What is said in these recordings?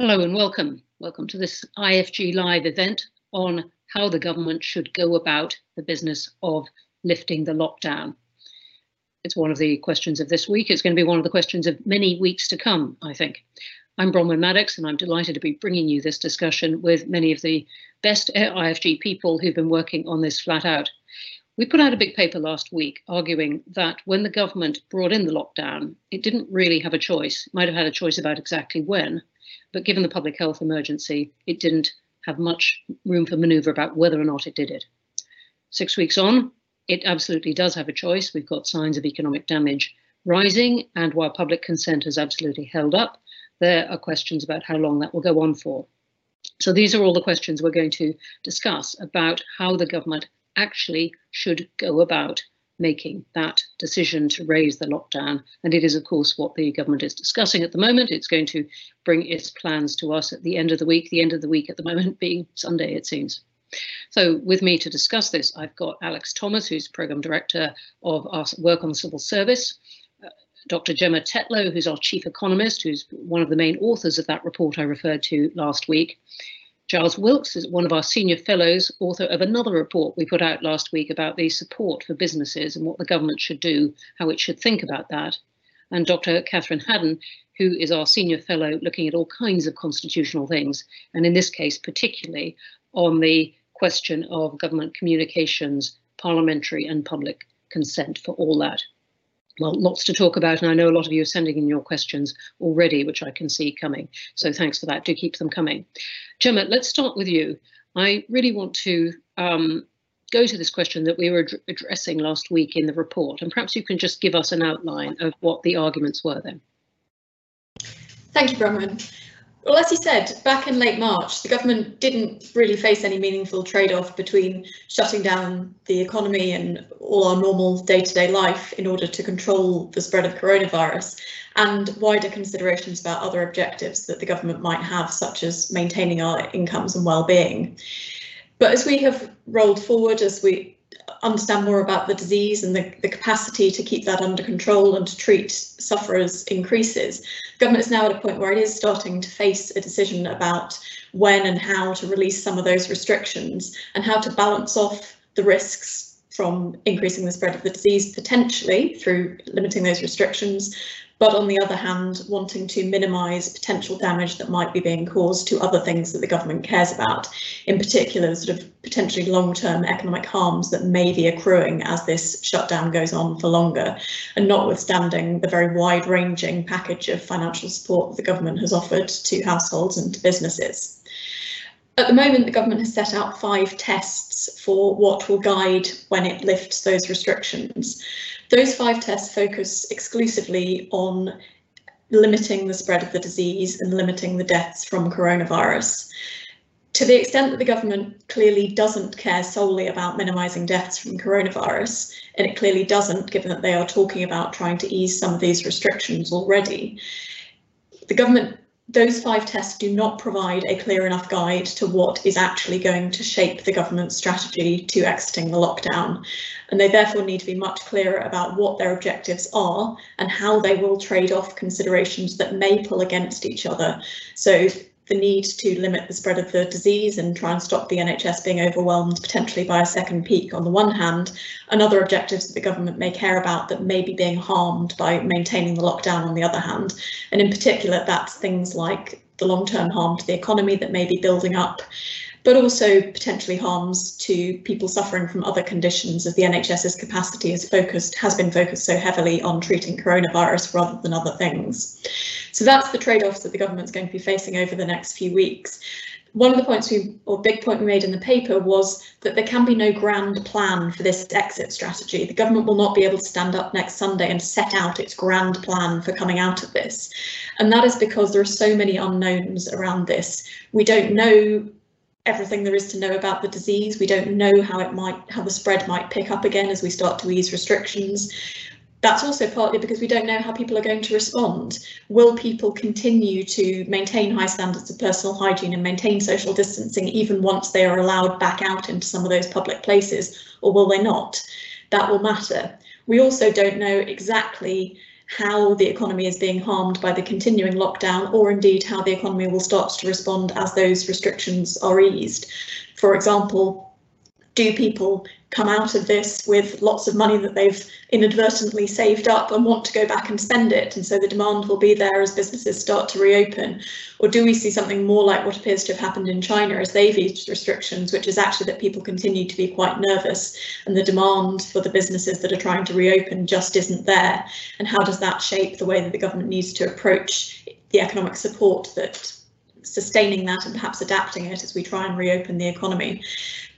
Hello and welcome. Welcome to this IFG Live event on how the government should go about the business of lifting the lockdown. It's one of the questions of this week. It's going to be one of the questions of many weeks to come, I think. I'm Bronwen Maddox, and I'm delighted to be bringing you this discussion with many of the best IFG people who've been working on this flat out. We put out a big paper last week arguing that when the government brought in the lockdown, it didn't really have a choice. It might have had a choice about exactly when, but given the public health emergency, it didn't have much room for manoeuvre about whether or not it did it. Six weeks on, it absolutely does have a choice. We've got signs of economic damage rising, and while public consent has absolutely held up, there are questions about how long that will go on for. So these are all the questions we're going to discuss about how the government actually should go about making that decision to raise the lockdown. And it is, of course, what the government is discussing at the moment. It's going to bring its plans to us at the end of the week, the end of the week at the moment being Sunday, it seems. So with me to discuss this, I've got Alex Thomas, who's Programme Director of our work on the civil service, uh, Dr. Gemma Tetlow, who's our chief economist, who's one of the main authors of that report I referred to last week. Giles Wilkes is one of our senior fellows, author of another report we put out last week about the support for businesses and what the government should do, how it should think about that. And Dr. Catherine Haddon, who is our senior fellow looking at all kinds of constitutional things, and in this case, particularly on the question of government communications, parliamentary and public consent for all that well, lots to talk about, and I know a lot of you are sending in your questions already, which I can see coming. So thanks for that. Do keep them coming. Gemma, let's start with you. I really want to um, go to this question that we were ad addressing last week in the report, and perhaps you can just give us an outline of what the arguments were then. Thank you, Bronwen. Well, as you said, back in late March, the government didn't really face any meaningful trade-off between shutting down the economy and all our normal day-to-day -day life in order to control the spread of coronavirus and wider considerations about other objectives that the government might have, such as maintaining our incomes and well-being. But as we have rolled forward, as we understand more about the disease and the, the capacity to keep that under control and to treat sufferers increases, government is now at a point where it is starting to face a decision about when and how to release some of those restrictions and how to balance off the risks from increasing the spread of the disease potentially through limiting those restrictions but on the other hand, wanting to minimise potential damage that might be being caused to other things that the government cares about, in particular, sort of potentially long-term economic harms that may be accruing as this shutdown goes on for longer, and notwithstanding the very wide-ranging package of financial support the government has offered to households and to businesses. At the moment, the government has set out five tests for what will guide when it lifts those restrictions. Those five tests focus exclusively on limiting the spread of the disease and limiting the deaths from coronavirus. To the extent that the government clearly doesn't care solely about minimising deaths from coronavirus, and it clearly doesn't, given that they are talking about trying to ease some of these restrictions already, the government those five tests do not provide a clear enough guide to what is actually going to shape the government's strategy to exiting the lockdown. And they therefore need to be much clearer about what their objectives are and how they will trade off considerations that may pull against each other. So the need to limit the spread of the disease and try and stop the NHS being overwhelmed potentially by a second peak on the one hand, and other objectives that the government may care about that may be being harmed by maintaining the lockdown on the other hand. And in particular, that's things like the long-term harm to the economy that may be building up but also potentially harms to people suffering from other conditions as the NHS's capacity is focused has been focused so heavily on treating coronavirus rather than other things. So that's the trade-offs that the government's going to be facing over the next few weeks. One of the points we, or big point we made in the paper was that there can be no grand plan for this exit strategy. The government will not be able to stand up next Sunday and set out its grand plan for coming out of this. And that is because there are so many unknowns around this. We don't know everything there is to know about the disease. We don't know how it might, how the spread might pick up again as we start to ease restrictions. That's also partly because we don't know how people are going to respond. Will people continue to maintain high standards of personal hygiene and maintain social distancing even once they are allowed back out into some of those public places, or will they not? That will matter. We also don't know exactly how the economy is being harmed by the continuing lockdown, or indeed how the economy will start to respond as those restrictions are eased. For example, do people come out of this with lots of money that they've inadvertently saved up and want to go back and spend it? And so the demand will be there as businesses start to reopen. Or do we see something more like what appears to have happened in China as they've eased restrictions which is actually that people continue to be quite nervous and the demand for the businesses that are trying to reopen just isn't there? And how does that shape the way that the government needs to approach the economic support that sustaining that and perhaps adapting it as we try and reopen the economy.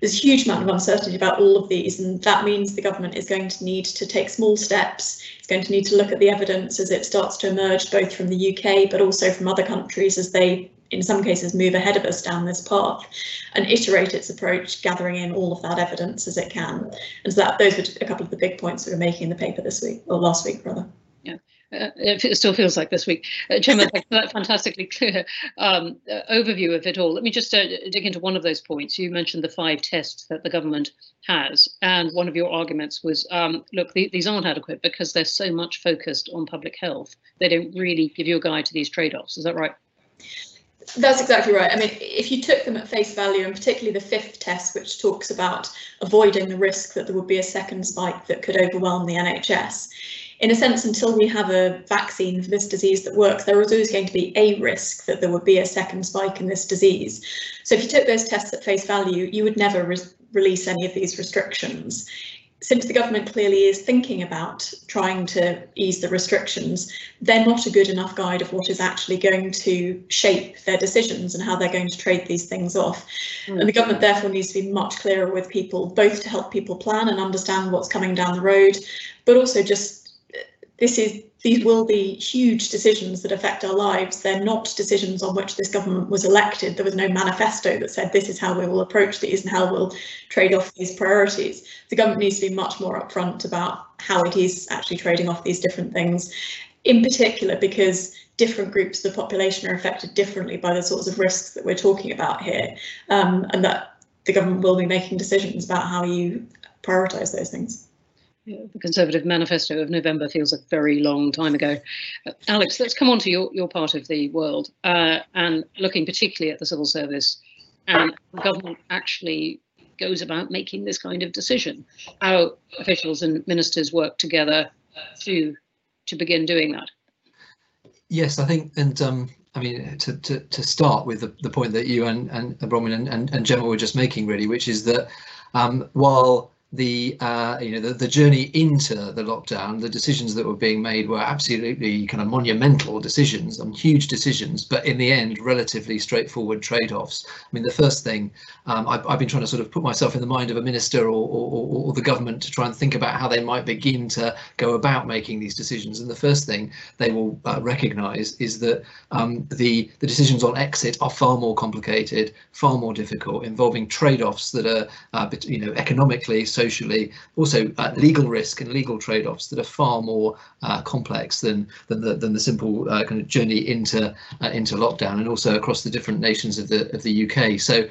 There's a huge amount of uncertainty about all of these, and that means the government is going to need to take small steps. It's going to need to look at the evidence as it starts to emerge, both from the UK but also from other countries as they, in some cases, move ahead of us down this path, and iterate its approach, gathering in all of that evidence as it can. And so that those were a couple of the big points we were making in the paper this week, or last week, rather. Yeah. Uh, it still feels like this week. Uh, Gemma, thanks for that fantastically clear um, uh, overview of it all. Let me just uh, dig into one of those points. You mentioned the five tests that the government has, and one of your arguments was, um, look, the, these aren't adequate because they're so much focused on public health. They don't really give you a guide to these trade-offs. Is that right? That's exactly right. I mean, if you took them at face value, and particularly the fifth test, which talks about avoiding the risk that there would be a second spike that could overwhelm the NHS, in a sense, until we have a vaccine for this disease that works, there is always going to be a risk that there would be a second spike in this disease. So if you took those tests at face value, you would never re release any of these restrictions. Since the government clearly is thinking about trying to ease the restrictions, they're not a good enough guide of what is actually going to shape their decisions and how they're going to trade these things off. Mm. And the government therefore needs to be much clearer with people, both to help people plan and understand what's coming down the road, but also just this is these will be huge decisions that affect our lives. They're not decisions on which this government was elected. There was no manifesto that said this is how we will approach these and how we'll trade off these priorities. The government needs to be much more upfront about how it is actually trading off these different things, in particular because different groups of the population are affected differently by the sorts of risks that we're talking about here, um, and that the government will be making decisions about how you prioritise those things the Conservative Manifesto of November feels a very long time ago. Uh, Alex, let's come on to your, your part of the world uh, and looking particularly at the civil service and the government actually goes about making this kind of decision. How officials and ministers work together to to begin doing that. Yes, I think, and um, I mean, to, to, to start with the, the point that you and, and Bronwen and, and, and Gemma were just making, really, which is that um, while the uh, you know the, the journey into the lockdown, the decisions that were being made were absolutely kind of monumental decisions, and huge decisions, but in the end, relatively straightforward trade-offs. I mean, the first thing um, I've, I've, been trying to sort of put myself in the mind of a minister or, or, or, the government to try and think about how they might begin to go about making these decisions. And the first thing they will uh, recognise is that um, the the decisions on exit are far more complicated, far more difficult, involving trade-offs that are uh, you know economically. So socially, also uh, legal risk and legal trade-offs that are far more uh, complex than than the than the simple uh, kind of journey into uh, into lockdown, and also across the different nations of the of the UK. So.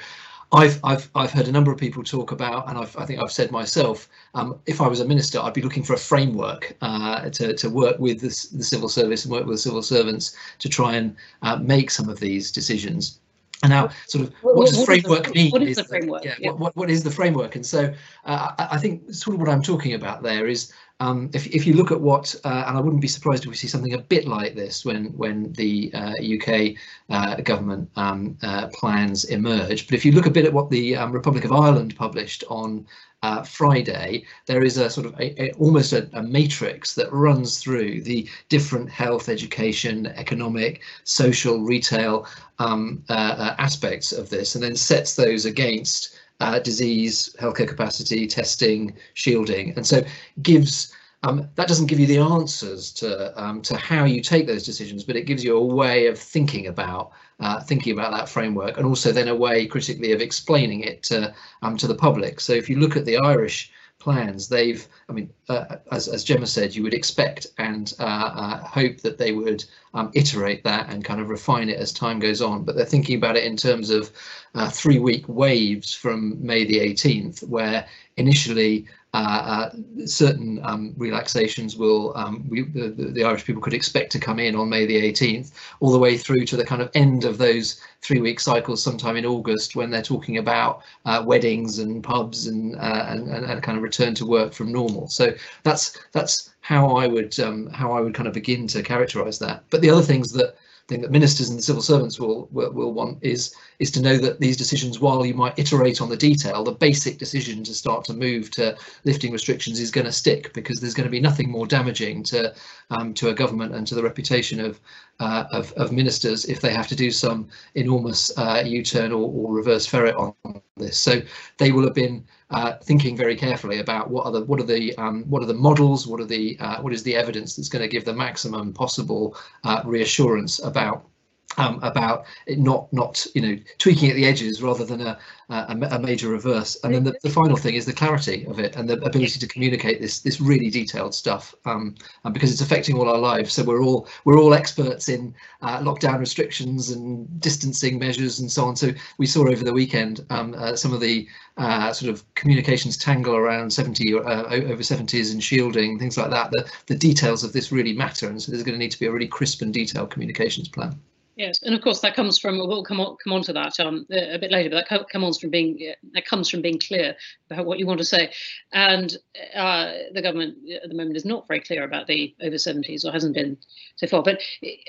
I've, I've, I've heard a number of people talk about, and I've, I think I've said myself, um, if I was a minister, I'd be looking for a framework uh, to, to work with the, civil service and work with civil servants to try and uh, make some of these decisions. And now, sort of, what, what does what framework the, mean? What is, is the framework? Yeah, yeah. What, what is the framework? And so, uh, I, I, think sort of what I'm talking about there is, um, if if you look at what, uh, and I wouldn't be surprised if we see something a bit like this when when the uh, UK uh, government um, uh, plans emerge. But if you look a bit at what the um, Republic of Ireland published on uh, Friday, there is a sort of a, a, almost a, a, matrix that runs through the different health, education, economic, social, retail um, uh, uh, aspects of this, and then sets those against uh, disease, healthcare capacity, testing, shielding, and so gives um, that doesn't give you the answers to um, to how you take those decisions, but it gives you a way of thinking about uh, thinking about that framework, and also then a way critically of explaining it to um, to the public. So if you look at the Irish plans, they've, I mean, uh, as as Gemma said, you would expect and uh, uh hope that they would um, iterate that and kind of refine it as time goes on. But they're thinking about it in terms of uh, three week waves from May the 18th, where initially uh, uh, certain um, relaxations will um, we, the, the, Irish people could expect to come in on May the 18th, all the way through to the kind of end of those three-week cycles, sometime in August, when they're talking about uh, weddings and pubs and, uh, and, and kind of return to work from normal. So that's that's how I would um, how I would kind of begin to characterise that. But the other things that thing that ministers and the civil servants will, will, will want is is to know that these decisions, while you might iterate on the detail, the basic decision to start to move to lifting restrictions is going to stick because there's going to be nothing more damaging to um, to a government and to the reputation of, uh, of, of ministers if they have to do some enormous uh, U-turn or, or reverse ferret on this. So they will have been uh, thinking very carefully about what are the what are the um, what are the models, what are the uh, what is the evidence that's going to give the maximum possible uh, reassurance about um, about not not you know tweaking at the edges rather than a a, a major reverse. And then the, the, final thing is the clarity of it and the ability to communicate this this really detailed stuff um, and because it's affecting all our lives. So we're all we're all experts in uh, lockdown restrictions and distancing measures and so on. So we saw over the weekend um, uh, some of the uh, sort of communications tangle around 70 uh, over 70s and shielding things like that. The the details of this really matter, and so there's going to need to be a really crisp and detailed communications plan. Yes, and of course that comes from we'll come on come on to that um, a bit later, but that comes from being that comes from being clear about what you want to say, and uh, the government at the moment is not very clear about the over 70s or hasn't been so far. But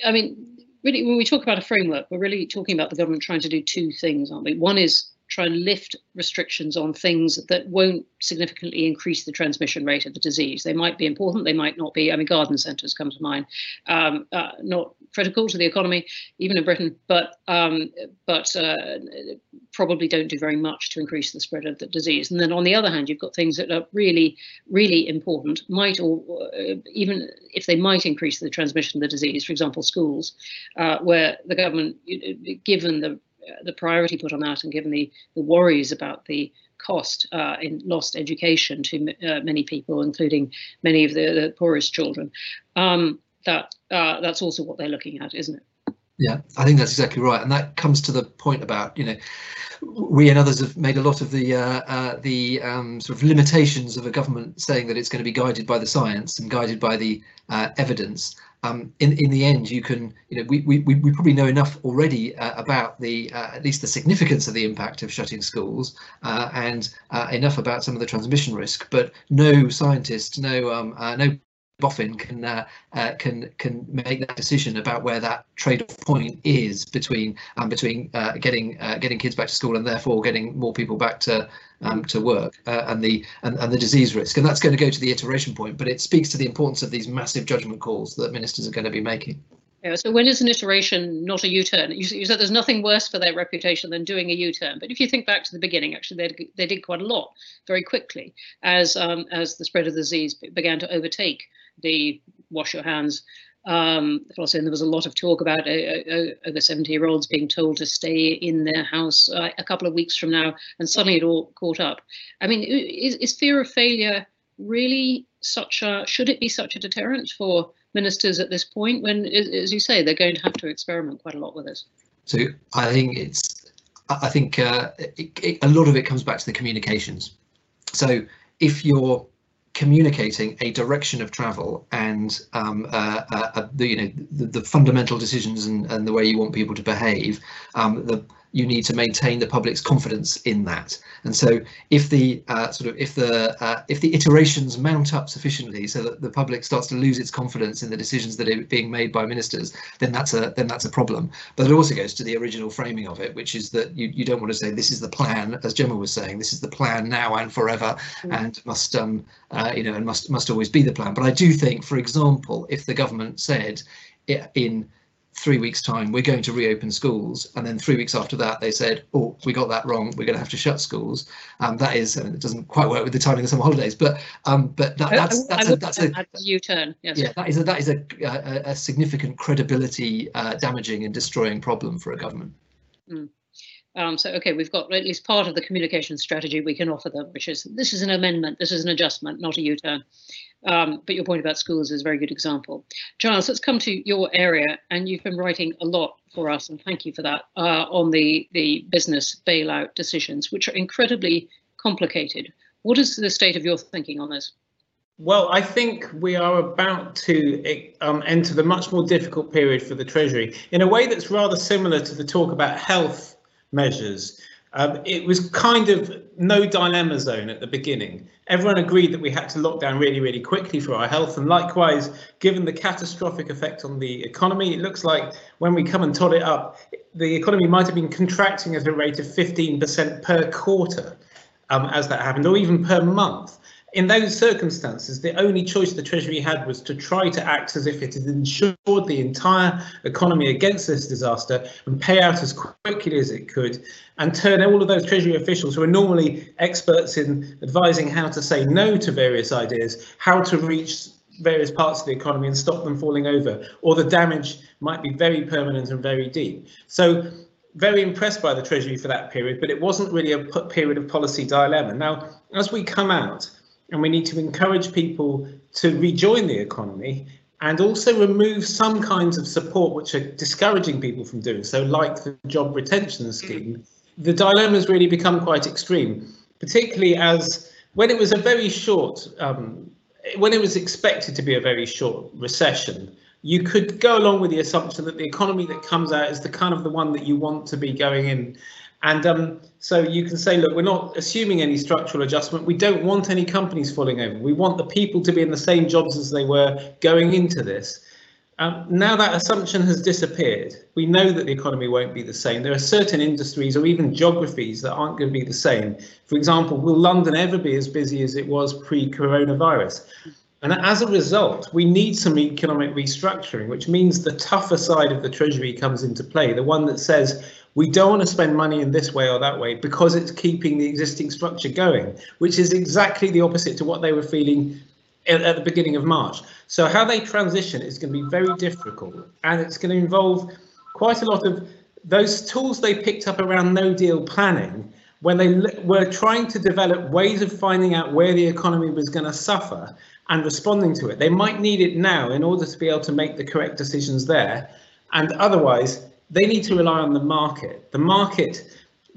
I mean, really, when we talk about a framework, we're really talking about the government trying to do two things, aren't we? One is try and lift restrictions on things that won't significantly increase the transmission rate of the disease. They might be important, they might not be. I mean, garden centres come to mind, um, uh, not critical to the economy, even in Britain, but um, but uh, probably don't do very much to increase the spread of the disease. And then on the other hand, you've got things that are really, really important, might or uh, even if they might increase the transmission of the disease, for example, schools, uh, where the government, given the the priority put on that and given the, the worries about the cost uh, in lost education to uh, many people, including many of the, the poorest children, um, that uh, that's also what they're looking at, isn't it? Yeah, I think that's exactly right, and that comes to the point about you know we and others have made a lot of the uh, uh, the um, sort of limitations of a government saying that it's going to be guided by the science and guided by the uh, evidence um, in in the end, you can you know we we we probably know enough already uh, about the uh, at least the significance of the impact of shutting schools uh, and uh, enough about some of the transmission risk. But no scientist, no um, uh, no boffin can uh, uh, can can make that decision about where that trade-off point is between um, between uh, getting uh, getting kids back to school and therefore getting more people back to um, to work uh, and the and, and the disease risk and that's going to go to the iteration point but it speaks to the importance of these massive judgment calls that ministers are going to be making. Yeah, so when is an iteration not a U-turn? You, you, said there's nothing worse for their reputation than doing a U-turn. But if you think back to the beginning, actually, they, they did quite a lot very quickly as um, as the spread of the disease began to overtake the wash your hands um, also, there was a lot of talk about uh, uh, over 70 year olds being told to stay in their house uh, a couple of weeks from now, and suddenly it all caught up. I mean, is, is fear of failure really such a, should it be such a deterrent for ministers at this point when, as you say, they're going to have to experiment quite a lot with this? So I think it's, I think uh, it, it, a lot of it comes back to the communications. So if you're communicating a direction of travel and um, uh, uh, uh, the you know the, the, fundamental decisions and, and the way you want people to behave um, the you need to maintain the public's confidence in that. And so if the uh, sort of if the uh, if the iterations mount up sufficiently so that the public starts to lose its confidence in the decisions that are being made by ministers, then that's a then that's a problem. But it also goes to the original framing of it, which is that you, you don't want to say this is the plan, as Gemma was saying, this is the plan now and forever, mm. and must um uh, you know and must must always be the plan. But I do think, for example, if the government said in three weeks time we're going to reopen schools and then three weeks after that they said oh we got that wrong we're going to have to shut schools um, that is and it doesn't quite work with the timing of summer holidays but um, but that, that's that's a, that's a u-turn yes. yeah that is a that is a, a, a significant credibility uh, damaging and destroying problem for a government mm. Um, so, okay, we've got at least part of the communication strategy we can offer them, which is this is an amendment, this is an adjustment, not a U-turn. Um, but your point about schools is a very good example. Giles, let's come to your area, and you've been writing a lot for us, and thank you for that, uh, on the, the business bailout decisions, which are incredibly complicated. What is the state of your thinking on this? Well, I think we are about to um, enter the much more difficult period for the Treasury in a way that's rather similar to the talk about health measures. Um, it was kind of no dilemma zone at the beginning. Everyone agreed that we had to lock down really, really quickly for our health. And likewise, given the catastrophic effect on the economy, it looks like when we come and tot it up, the economy might have been contracting at a rate of 15% per quarter um, as that happened, or even per month in those circumstances, the only choice the Treasury had was to try to act as if it had insured the entire economy against this disaster and pay out as quickly as it could and turn all of those Treasury officials who are normally experts in advising how to say no to various ideas, how to reach various parts of the economy and stop them falling over, or the damage might be very permanent and very deep. So very impressed by the Treasury for that period, but it wasn't really a period of policy dilemma. Now, as we come out, and we need to encourage people to rejoin the economy and also remove some kinds of support which are discouraging people from doing so, like the job retention scheme. The dilemmas really become quite extreme, particularly as when it was a very short, um, when it was expected to be a very short recession, you could go along with the assumption that the economy that comes out is the kind of the one that you want to be going in and um, so you can say, look, we're not assuming any structural adjustment. We don't want any companies falling over. We want the people to be in the same jobs as they were going into this. Um, now that assumption has disappeared. We know that the economy won't be the same. There are certain industries or even geographies that aren't going to be the same. For example, will London ever be as busy as it was pre-coronavirus? And as a result, we need some economic restructuring, which means the tougher side of the Treasury comes into play, the one that says we don't want to spend money in this way or that way because it's keeping the existing structure going, which is exactly the opposite to what they were feeling at, at the beginning of March. So how they transition is going to be very difficult and it's going to involve quite a lot of those tools they picked up around no deal planning when they were trying to develop ways of finding out where the economy was going to suffer and responding to it. They might need it now in order to be able to make the correct decisions there. And otherwise, they need to rely on the market. The market,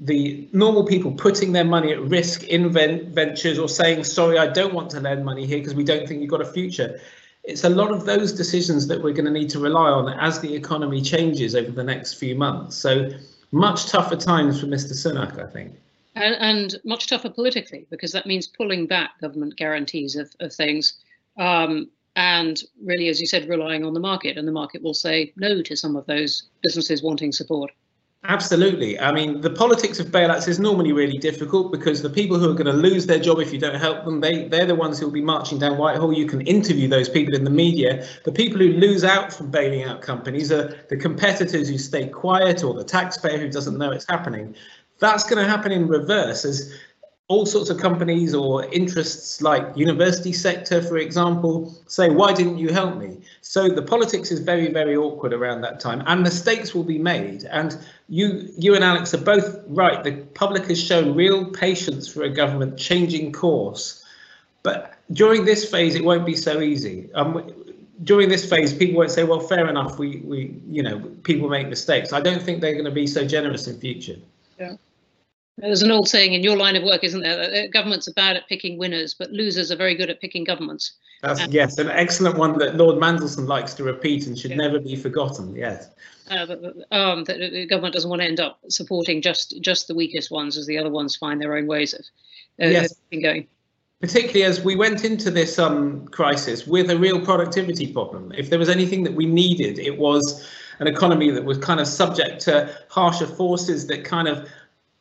the normal people putting their money at risk in ventures or saying, sorry, I don't want to lend money here because we don't think you've got a future. It's a lot of those decisions that we're going to need to rely on as the economy changes over the next few months. So much tougher times for Mr. Sunak, I think. And, and much tougher politically, because that means pulling back government guarantees of, of things. Um, and really, as you said, relying on the market, and the market will say no to some of those businesses wanting support. Absolutely. I mean, the politics of bailouts is normally really difficult because the people who are going to lose their job if you don't help them, they, they're the ones who will be marching down Whitehall. You can interview those people in the media. The people who lose out from bailing out companies are the competitors who stay quiet or the taxpayer who doesn't know it's happening. That's going to happen in reverse as all sorts of companies or interests like university sector, for example, say, why didn't you help me? So the politics is very, very awkward around that time and mistakes will be made. And you, you and Alex are both right. The public has shown real patience for a government changing course. But during this phase, it won't be so easy. Um, during this phase, people won't say, well, fair enough, we, we, you know, people make mistakes. I don't think they're going to be so generous in future. Yeah. There's an old saying in your line of work, isn't there? That governments are bad at picking winners, but losers are very good at picking governments. That's, um, yes, an excellent one that Lord Mandelson likes to repeat and should yeah. never be forgotten. Yes. Uh, but, um, the government doesn't want to end up supporting just just the weakest ones, as the other ones find their own ways of uh, yes. going. Particularly as we went into this um, crisis with a real productivity problem. If there was anything that we needed, it was an economy that was kind of subject to harsher forces that kind of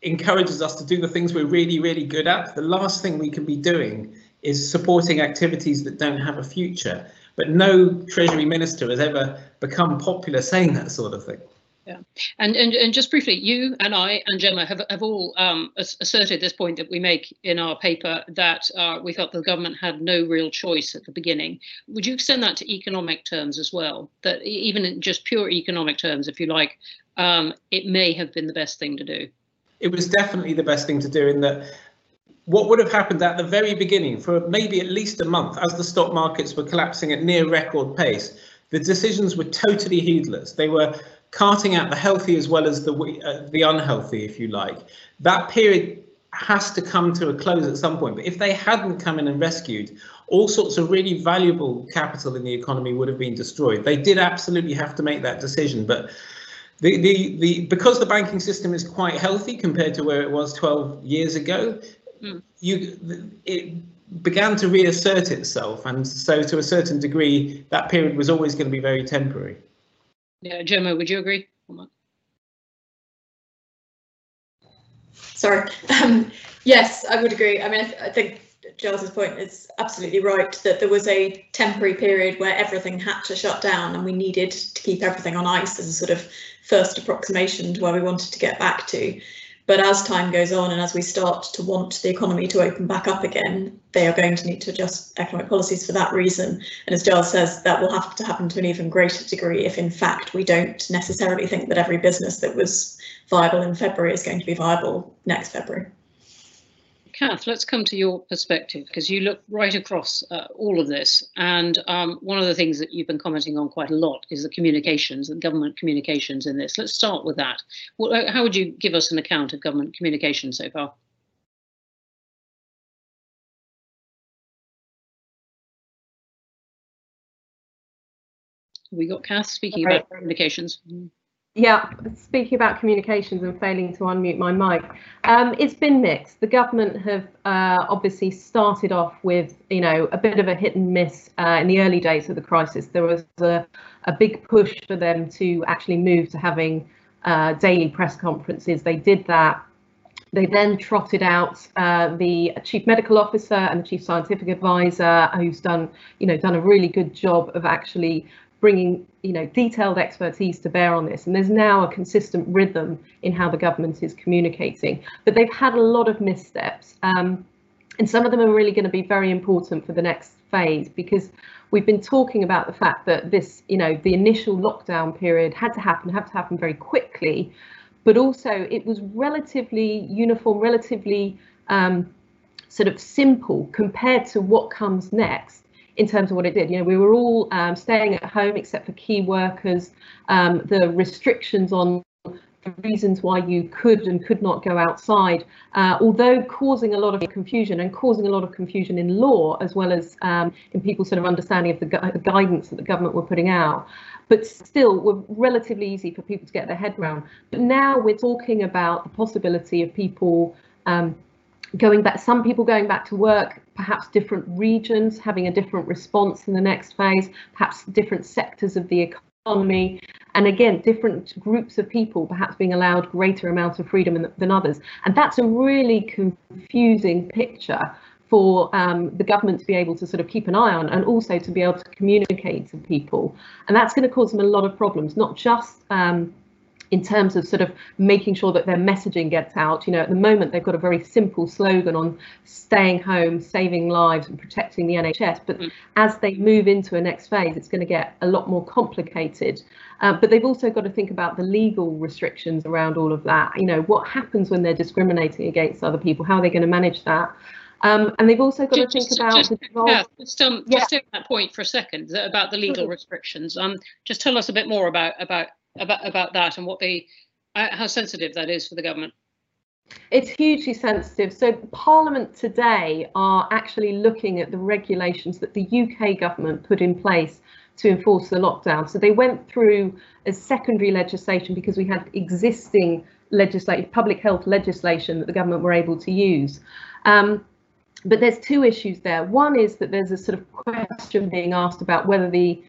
encourages us to do the things we're really, really good at. The last thing we can be doing is supporting activities that don't have a future. But no Treasury Minister has ever become popular saying that sort of thing. Yeah, and, and and just briefly, you and I and Gemma have have all um, asserted this point that we make in our paper that uh, we felt the government had no real choice at the beginning. Would you extend that to economic terms as well? That even in just pure economic terms, if you like, um, it may have been the best thing to do it was definitely the best thing to do in that what would have happened at the very beginning for maybe at least a month as the stock markets were collapsing at near record pace the decisions were totally heedless. They were carting out the healthy as well as the uh, the unhealthy if you like. That period has to come to a close at some point but if they hadn't come in and rescued all sorts of really valuable capital in the economy would have been destroyed. They did absolutely have to make that decision but the, the, the, because the banking system is quite healthy compared to where it was 12 years ago, mm. you it began to reassert itself, and so to a certain degree, that period was always going to be very temporary. Yeah, Gemma, would you agree? Sorry. Um, yes, I would agree. I mean, I, th I think Giles's point is absolutely right that there was a temporary period where everything had to shut down and we needed to keep everything on ice as a sort of first approximation to where we wanted to get back to. But as time goes on and as we start to want the economy to open back up again, they are going to need to adjust economic policies for that reason. And as Giles says, that will have to happen to an even greater degree if in fact we don't necessarily think that every business that was viable in February is going to be viable next February. Kath, let's come to your perspective because you look right across uh, all of this. And um, one of the things that you've been commenting on quite a lot is the communications and government communications in this. Let's start with that. Well, how would you give us an account of government communication so far? We got Kath speaking right. about communications. Yeah, speaking about communications and failing to unmute my mic, um, it's been mixed. The government have uh, obviously started off with, you know, a bit of a hit and miss uh, in the early days of the crisis. There was a, a big push for them to actually move to having uh, daily press conferences. They did that. They then trotted out uh, the chief medical officer and the chief scientific advisor, who's done, you know, done a really good job of actually bringing you know detailed expertise to bear on this. And there's now a consistent rhythm in how the government is communicating. But they've had a lot of missteps. Um, and some of them are really going to be very important for the next phase because we've been talking about the fact that this you know the initial lockdown period had to happen had to happen very quickly. But also it was relatively uniform relatively um, sort of simple compared to what comes next in terms of what it did. You know, we were all um, staying at home except for key workers. Um, the restrictions on the reasons why you could and could not go outside, uh, although causing a lot of confusion and causing a lot of confusion in law as well as um, in people's sort of understanding of the, gu the, guidance that the government were putting out. But still, were relatively easy for people to get their head around. But now we're talking about the possibility of people um, going back, some people going back to work, perhaps different regions having a different response in the next phase, perhaps different sectors of the economy, and again, different groups of people perhaps being allowed greater amounts of freedom than others. And that's a really confusing picture for um, the government to be able to sort of keep an eye on and also to be able to communicate to people. And that's going to cause them a lot of problems, not just um, in terms of sort of making sure that their messaging gets out. You know, at the moment they've got a very simple slogan on staying home, saving lives and protecting the NHS. But mm. as they move into a next phase, it's going to get a lot more complicated. Uh, but they've also got to think about the legal restrictions around all of that. You know, what happens when they're discriminating against other people? How are they going to manage that? Um, and they've also got just, to think just, about just, the yeah, just, um, yeah. just take that point for a second about the legal restrictions. Um, just tell us a bit more about about about about that and what they uh, how sensitive that is for the government. It's hugely sensitive. So Parliament today are actually looking at the regulations that the UK government put in place to enforce the lockdown. So they went through as secondary legislation because we had existing legislative public health legislation that the government were able to use. Um, but there's two issues there. One is that there's a sort of question being asked about whether the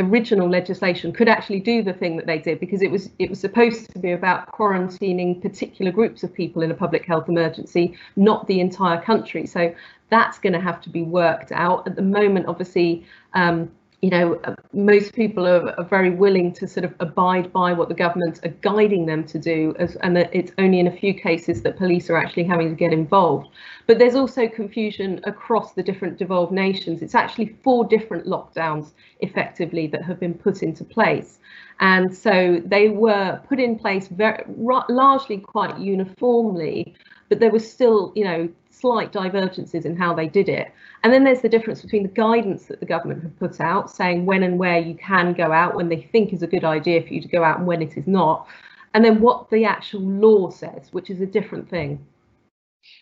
original legislation could actually do the thing that they did because it was it was supposed to be about quarantining particular groups of people in a public health emergency not the entire country. So that's going to have to be worked out. At the moment obviously um, you know, most people are, are, very willing to sort of abide by what the government are guiding them to do, as, and that it's only in a few cases that police are actually having to get involved. But there's also confusion across the different devolved nations. It's actually four different lockdowns effectively that have been put into place. And so they were put in place very largely quite uniformly but there was still, you know, slight divergences in how they did it. And then there's the difference between the guidance that the government have put out, saying when and where you can go out, when they think is a good idea for you to go out and when it is not, and then what the actual law says, which is a different thing.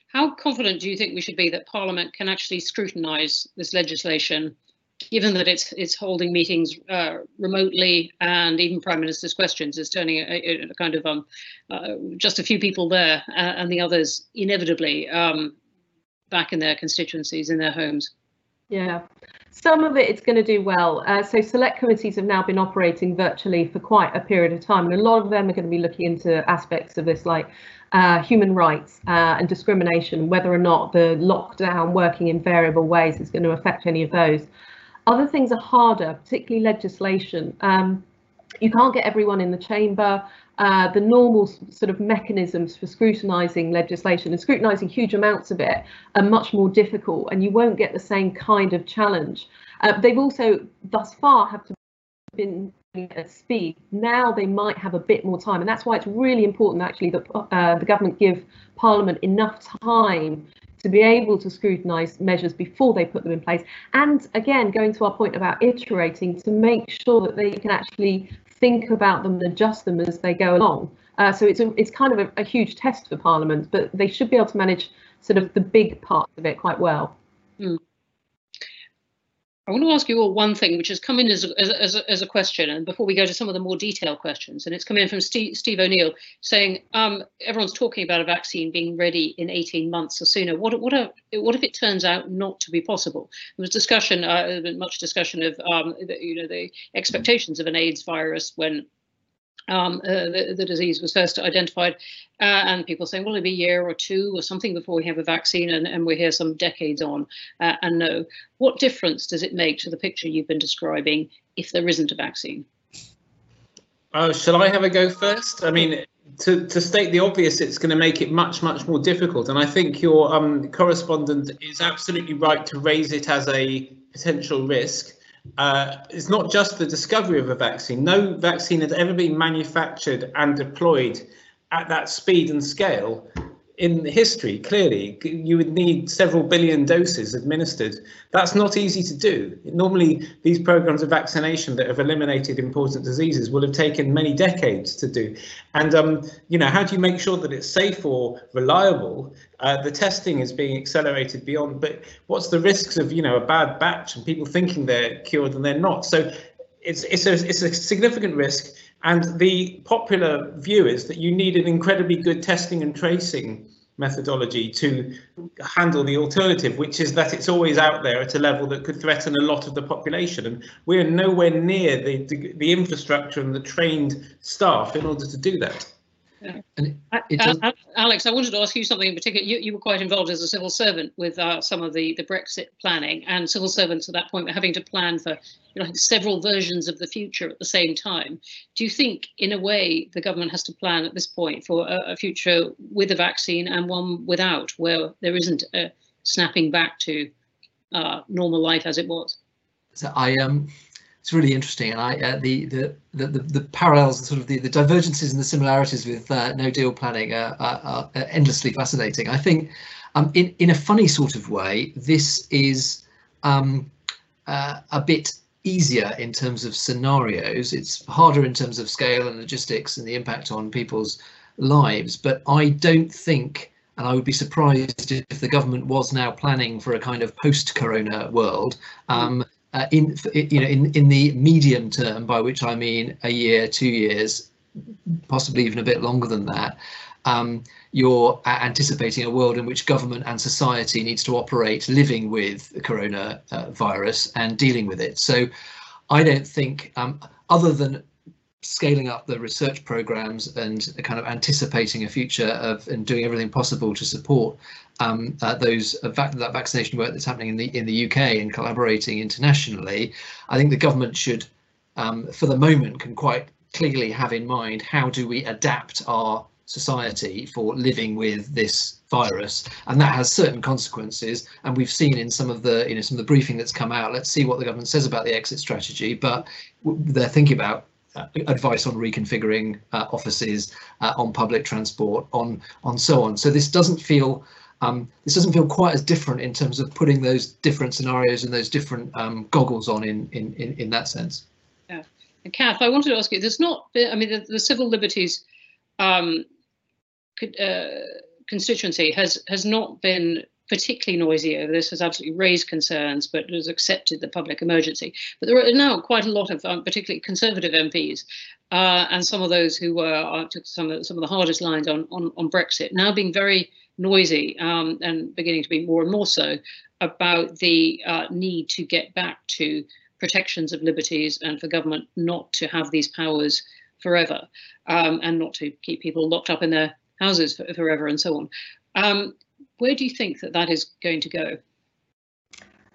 How confident do you think we should be that Parliament can actually scrutinise this legislation, given that it's it's holding meetings uh, remotely and even Prime Minister's questions is turning a, a kind of um, uh, just a few people there uh, and the others inevitably um, back in their constituencies, in their homes? Yeah, some of it it's going to do well. Uh, so select committees have now been operating virtually for quite a period of time, and a lot of them are going to be looking into aspects of this, like uh, human rights uh, and discrimination, whether or not the lockdown working in variable ways is going to affect any of those. Other things are harder, particularly legislation. Um, you can't get everyone in the chamber. Uh, the normal sort of mechanisms for scrutinising legislation and scrutinising huge amounts of it are much more difficult and you won't get the same kind of challenge. Uh, they've also thus far have to been at speed. Now they might have a bit more time and that's why it's really important actually that uh, the government give Parliament enough time to be able to scrutinise measures before they put them in place. And again, going to our point about iterating, to make sure that they can actually think about them and adjust them as they go along. Uh, so it's a, it's kind of a, a, huge test for Parliament, but they should be able to manage sort of the big parts of it quite well. Mm. I want to ask you all one thing, which has come in as a, as, a, as a question, and before we go to some of the more detailed questions, and it's come in from Steve, Steve O'Neill saying um, everyone's talking about a vaccine being ready in 18 months or sooner. What what, are, what if it turns out not to be possible? There was discussion, uh, much discussion of um, the, you know the expectations of an AIDS virus when um, uh, the, the, disease was first identified, uh, and people saying, well, it'll be a year or two or something before we have a vaccine, and, and we're here some decades on. Uh, and no, what difference does it make to the picture you've been describing if there isn't a vaccine? Uh, shall I have a go first? I mean, to, to state the obvious, it's going to make it much, much more difficult. And I think your um, correspondent is absolutely right to raise it as a potential risk uh, it's not just the discovery of a vaccine. No vaccine has ever been manufactured and deployed at that speed and scale in history, clearly, you would need several billion doses administered. That's not easy to do. Normally, these programs of vaccination that have eliminated important diseases will have taken many decades to do. And, um, you know, how do you make sure that it's safe or reliable? Uh, the testing is being accelerated beyond, but what's the risks of, you know, a bad batch and people thinking they're cured and they're not? So it's, it's, a, it's a significant risk. And the popular view is that you need an incredibly good testing and tracing methodology to handle the alternative, which is that it's always out there at a level that could threaten a lot of the population. And we're nowhere near the, the, the infrastructure and the trained staff in order to do that. Yeah. It, it uh, Alex, I wanted to ask you something in particular. You, you were quite involved as a civil servant with uh, some of the, the Brexit planning, and civil servants at that point were having to plan for you know, several versions of the future at the same time. Do you think, in a way, the government has to plan at this point for a, a future with a vaccine and one without, where there isn't a snapping back to uh, normal life as it was? So I um it's really interesting, and I uh, the, the, the the parallels, sort of the, the divergences and the similarities with uh, No Deal planning are, are, are, endlessly fascinating. I think, um, in in a funny sort of way, this is um, uh, a bit easier in terms of scenarios. It's harder in terms of scale and logistics and the impact on people's lives. But I don't think and I would be surprised if the government was now planning for a kind of post-corona world. Um, uh, in you know in in the medium term, by which I mean a year, two years, possibly even a bit longer than that. Um, you're anticipating a world in which government and society needs to operate living with the coronavirus uh, and dealing with it. So I don't think, um, other than scaling up the research programs and kind of anticipating a future of and doing everything possible to support um, uh, those uh, that vaccination work that's happening in the in the UK and collaborating internationally, I think the government should, um, for the moment, can quite clearly have in mind how do we adapt our society for living with this virus. And that has certain consequences. And we've seen in some of the you know some of the briefing that's come out let's see what the government says about the exit strategy. But they're thinking about uh, advice on reconfiguring uh, offices, uh, on public transport, on on so on. So this doesn't feel um, this doesn't feel quite as different in terms of putting those different scenarios and those different um, goggles on in, in in in that sense. Yeah, and Kath, I wanted to ask you. There's not. I mean, the, the civil liberties um, uh, constituency has has not been particularly noisy over this, has absolutely raised concerns, but has accepted the public emergency. But there are now quite a lot of um, particularly conservative MPs uh, and some of those who were uh, took some of, some of the hardest lines on, on, on Brexit now being very noisy um, and beginning to be more and more so about the uh, need to get back to protections of liberties and for government not to have these powers forever um, and not to keep people locked up in their houses for, forever and so on. Um, where do you think that that is going to go?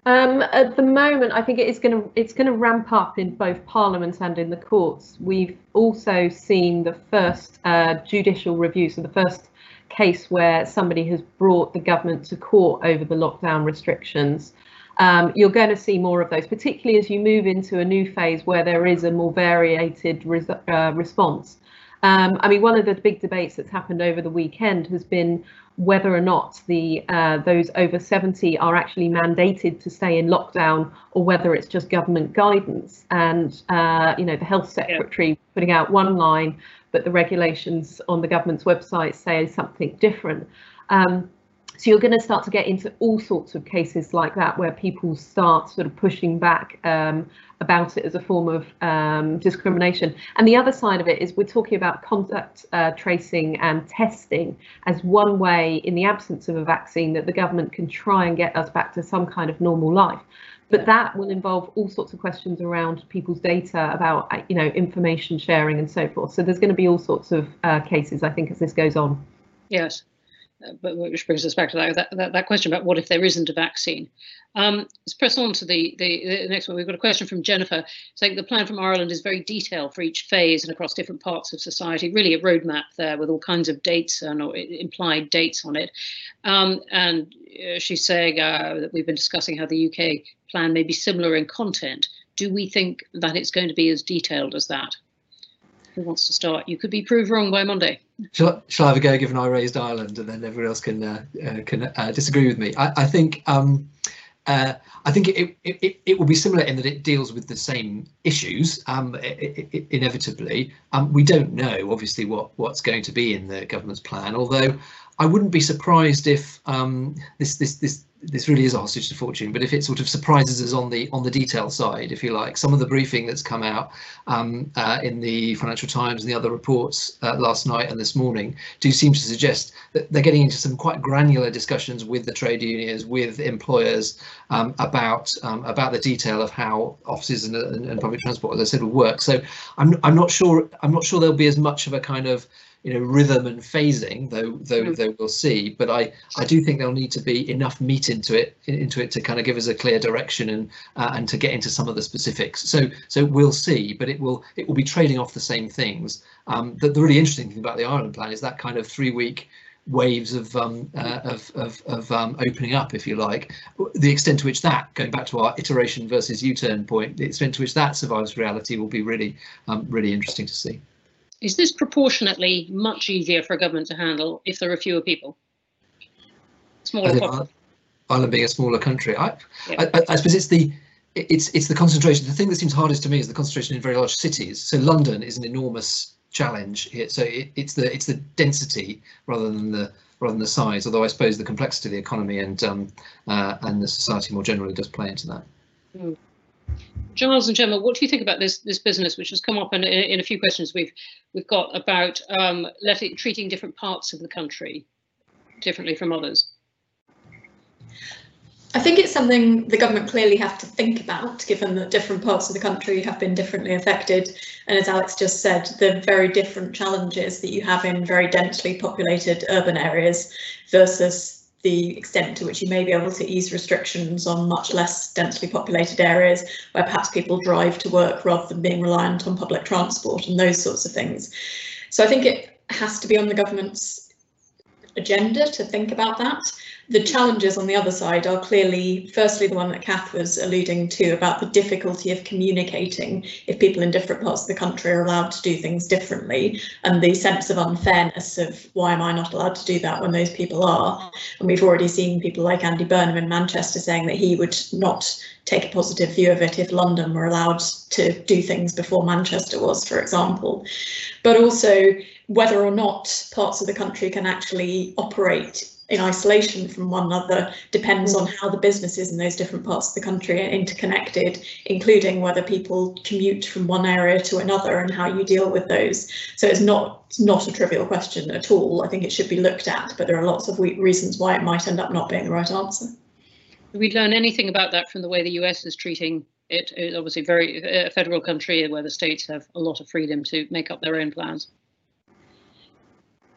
Um, at the moment, I think it is going to it's going to ramp up in both Parliament and in the courts. We've also seen the first uh, judicial review, so the first case where somebody has brought the government to court over the lockdown restrictions. Um, you're going to see more of those, particularly as you move into a new phase where there is a more variated res uh, response. Um, I mean, one of the big debates that's happened over the weekend has been whether or not the uh, those over 70 are actually mandated to stay in lockdown or whether it's just government guidance. And uh, you know, the health secretary yeah. putting out one line, but the regulations on the government's website say something different. Um, so you're going to start to get into all sorts of cases like that where people start sort of pushing back um, about it as a form of um, discrimination. And the other side of it is we're talking about contact uh, tracing and testing as one way, in the absence of a vaccine, that the government can try and get us back to some kind of normal life. But that will involve all sorts of questions around people's data about, uh, you know, information sharing and so forth. So there's going to be all sorts of uh, cases, I think, as this goes on. Yes but which brings us back to that, that, that, question about what if there isn't a vaccine. Um, let's press on to the, the, the, next one. We've got a question from Jennifer saying the plan from Ireland is very detailed for each phase and across different parts of society, really a roadmap there with all kinds of dates and or implied dates on it. Um, and uh, she's saying uh, that we've been discussing how the UK plan may be similar in content. Do we think that it's going to be as detailed as that? Who wants to start? You could be proved wrong by Monday. Shall, shall I have a go given I raised Ireland and then everyone else can uh, uh, can uh, disagree with me? I, I think um, uh, I think it, it, it, will be similar in that it deals with the same issues um, it, inevitably. Um, we don't know obviously what what's going to be in the government's plan, although I wouldn't be surprised if um, this this this this really is a hostage to fortune, but if it sort of surprises us on the on the detail side, if you like, some of the briefing that's come out um, uh, in the Financial Times and the other reports uh, last night and this morning do seem to suggest that they're getting into some quite granular discussions with the trade unions, with employers um, about um, about the detail of how offices and, and, and public transport, as I said, will work. So I'm I'm not sure I'm not sure there'll be as much of a kind of you know rhythm and phasing though though mm. though we'll see but i i do think there'll need to be enough meat into it into it to kind of give us a clear direction and uh, and to get into some of the specifics so so we'll see but it will it will be trading off the same things um the, the really interesting thing about the ireland plan is that kind of three week waves of um, uh, of, of, of um, opening up, if you like. The extent to which that, going back to our iteration versus U-turn point, the extent to which that survives reality will be really, um, really interesting to see. Is this proportionately much easier for a government to handle if there are fewer people? Smaller Ireland being a smaller country, I, yeah. I, I, suppose it's the it's it's the concentration. The thing that seems hardest to me is the concentration in very large cities. So London is an enormous challenge here. So it, it's the it's the density rather than the rather than the size. Although I suppose the complexity of the economy and um, uh, and the society more generally does play into that. Mm. Giles and Gemma, what do you think about this this business, which has come up in, in a few questions we've we've got about um, letting, treating different parts of the country differently from others? I think it's something the government clearly have to think about, given that different parts of the country have been differently affected. And as Alex just said, the very different challenges that you have in very densely populated urban areas versus the extent to which you may be able to ease restrictions on much less densely populated areas where perhaps people drive to work rather than being reliant on public transport and those sorts of things. So I think it has to be on the government's agenda to think about that. The challenges on the other side are clearly, firstly, the one that Kath was alluding to about the difficulty of communicating if people in different parts of the country are allowed to do things differently, and the sense of unfairness of why am I not allowed to do that when those people are. And we've already seen people like Andy Burnham in Manchester saying that he would not take a positive view of it if London were allowed to do things before Manchester was, for example. But also whether or not parts of the country can actually operate in isolation from one another depends mm. on how the businesses in those different parts of the country are interconnected, including whether people commute from one area to another and how you deal with those. So it's not it's not a trivial question at all. I think it should be looked at, but there are lots of reasons why it might end up not being the right answer. Did we learn anything about that from the way the US is treating it? It's obviously very a federal country where the states have a lot of freedom to make up their own plans.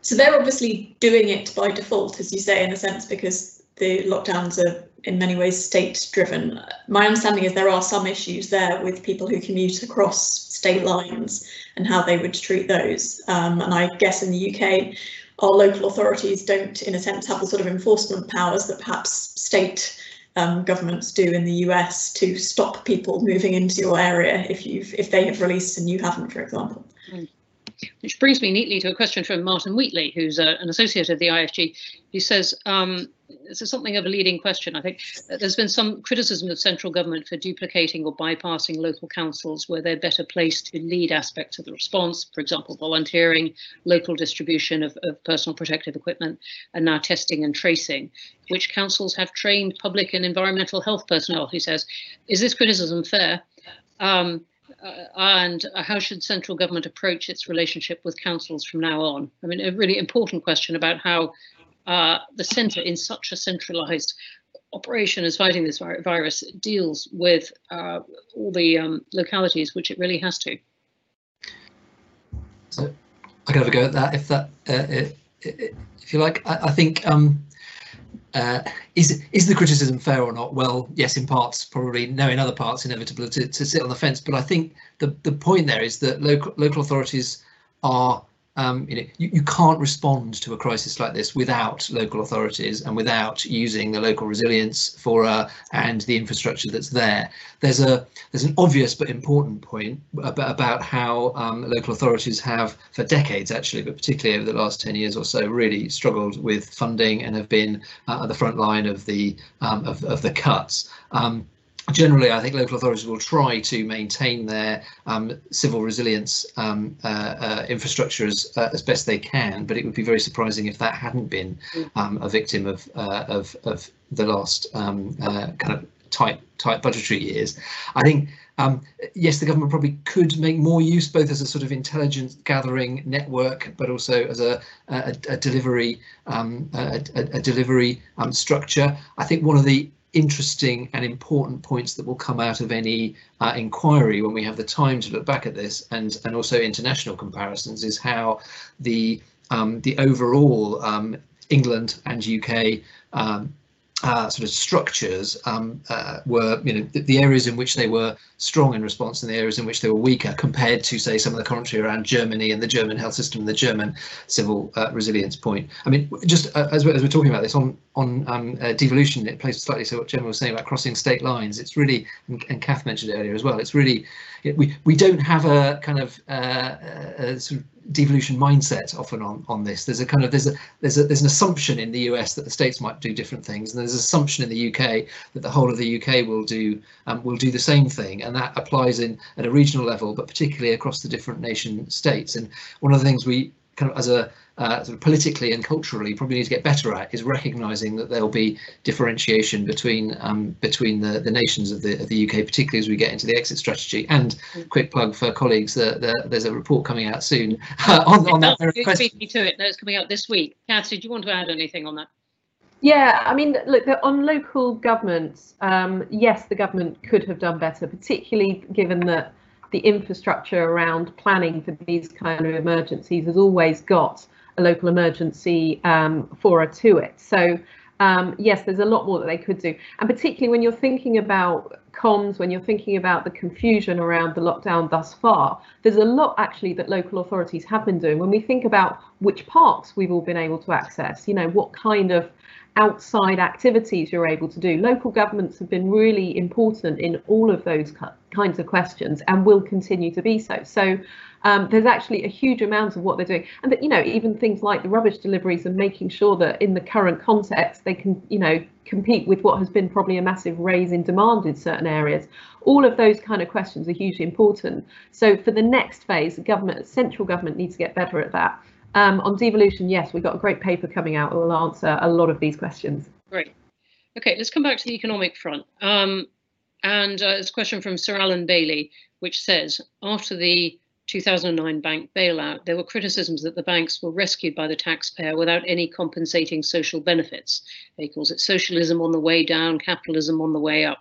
So they're obviously doing it by default, as you say, in a sense, because the lockdowns are in many ways state driven. My understanding is there are some issues there with people who commute across state lines and how they would treat those. Um, and I guess in the UK, our local authorities don't, in a sense, have the sort of enforcement powers that perhaps state um, governments do in the US to stop people moving into your area if you've if they have released and you haven't, for example. Mm. Which brings me neatly to a question from Martin Wheatley, who's uh, an associate of the IFG. He says, um, this is something of a leading question, I think. There's been some criticism of central government for duplicating or bypassing local councils where they're better placed to lead aspects of the response, for example, volunteering, local distribution of, of personal protective equipment, and now testing and tracing, which councils have trained public and environmental health personnel, he says. Is this criticism fair? Um, and how should central government approach its relationship with councils from now on? I mean, a really important question about how uh, the centre, in such a centralised operation as fighting this virus, deals with uh, all the um, localities which it really has to. So I can have a go at that if that, uh, if you like. I, I think um, uh, is is the criticism fair or not? Well, yes, in parts, probably no, in other parts, inevitable to, to sit on the fence. But I think the the point there is that local local authorities are um, you know, you, you can't respond to a crisis like this without local authorities and without using the local resilience for and the infrastructure that's there. There's a there's an obvious but important point about, about how um, local authorities have, for decades actually, but particularly over the last 10 years or so, really struggled with funding and have been uh, at the front line of the um, of, of the cuts. Um, generally, I think local authorities will try to maintain their um, civil resilience um, uh, uh, infrastructure as, uh, as best they can, but it would be very surprising if that hadn't been um, a victim of, uh, of, of the last um, uh, kind of tight tight budgetary years. I think um, yes, the government probably could make more use both as a sort of intelligence gathering network, but also as a, a, a delivery um, a, a, delivery um, structure. I think one of the interesting and important points that will come out of any uh, inquiry when we have the time to look back at this and and also international comparisons is how the um, the overall um, England and UK um, uh, sort of structures um, uh, were, you know, the, the, areas in which they were strong in response and the areas in which they were weaker compared to, say, some of the commentary around Germany and the German health system and the German civil uh, resilience point. I mean, just uh, as, we're, as we're talking about this on on um, uh, devolution, it plays slightly to what Gemma was saying about crossing state lines. It's really, and, and Kath mentioned it earlier as well, it's really, it, we, we don't have a kind of uh, sort of devolution mindset often on on this. There's a kind of there's a there's a there's an assumption in the US that the states might do different things and there's an assumption in the UK that the whole of the UK will do um, will do the same thing and that applies in at a regional level but particularly across the different nation states. And one of the things we kind of as a uh, sort of politically and culturally probably need to get better at is recognizing that there'll be differentiation between um, between the, the nations of the, of the UK, particularly as we get into the exit strategy. And quick plug for colleagues, uh, the, there's a report coming out soon uh, on, on that. Speaking to it, that's coming out this week. Cassie, do you want to add anything on that? Yeah, I mean, look, on local governments, um, yes, the government could have done better, particularly given that the infrastructure around planning for these kind of emergencies has always got a local emergency um, fora to it. So um, yes, there's a lot more that they could do. And particularly when you're thinking about comms, when you're thinking about the confusion around the lockdown thus far, there's a lot actually that local authorities have been doing. When we think about which parks we've all been able to access, you know, what kind of outside activities you're able to do. Local governments have been really important in all of those kinds of questions and will continue to be so. So um, there's actually a huge amount of what they're doing. And that, you know, even things like the rubbish deliveries and making sure that in the current context, they can, you know, compete with what has been probably a massive raise in demand in certain areas. All of those kind of questions are hugely important. So for the next phase, the government, central government needs to get better at that. Um, on devolution, yes, we've got a great paper coming out that will answer a lot of these questions. Great. Okay, let's come back to the economic front. Um, and uh, it's a question from Sir Alan Bailey, which says, after the 2009 bank bailout, there were criticisms that the banks were rescued by the taxpayer without any compensating social benefits. He calls it socialism on the way down, capitalism on the way up.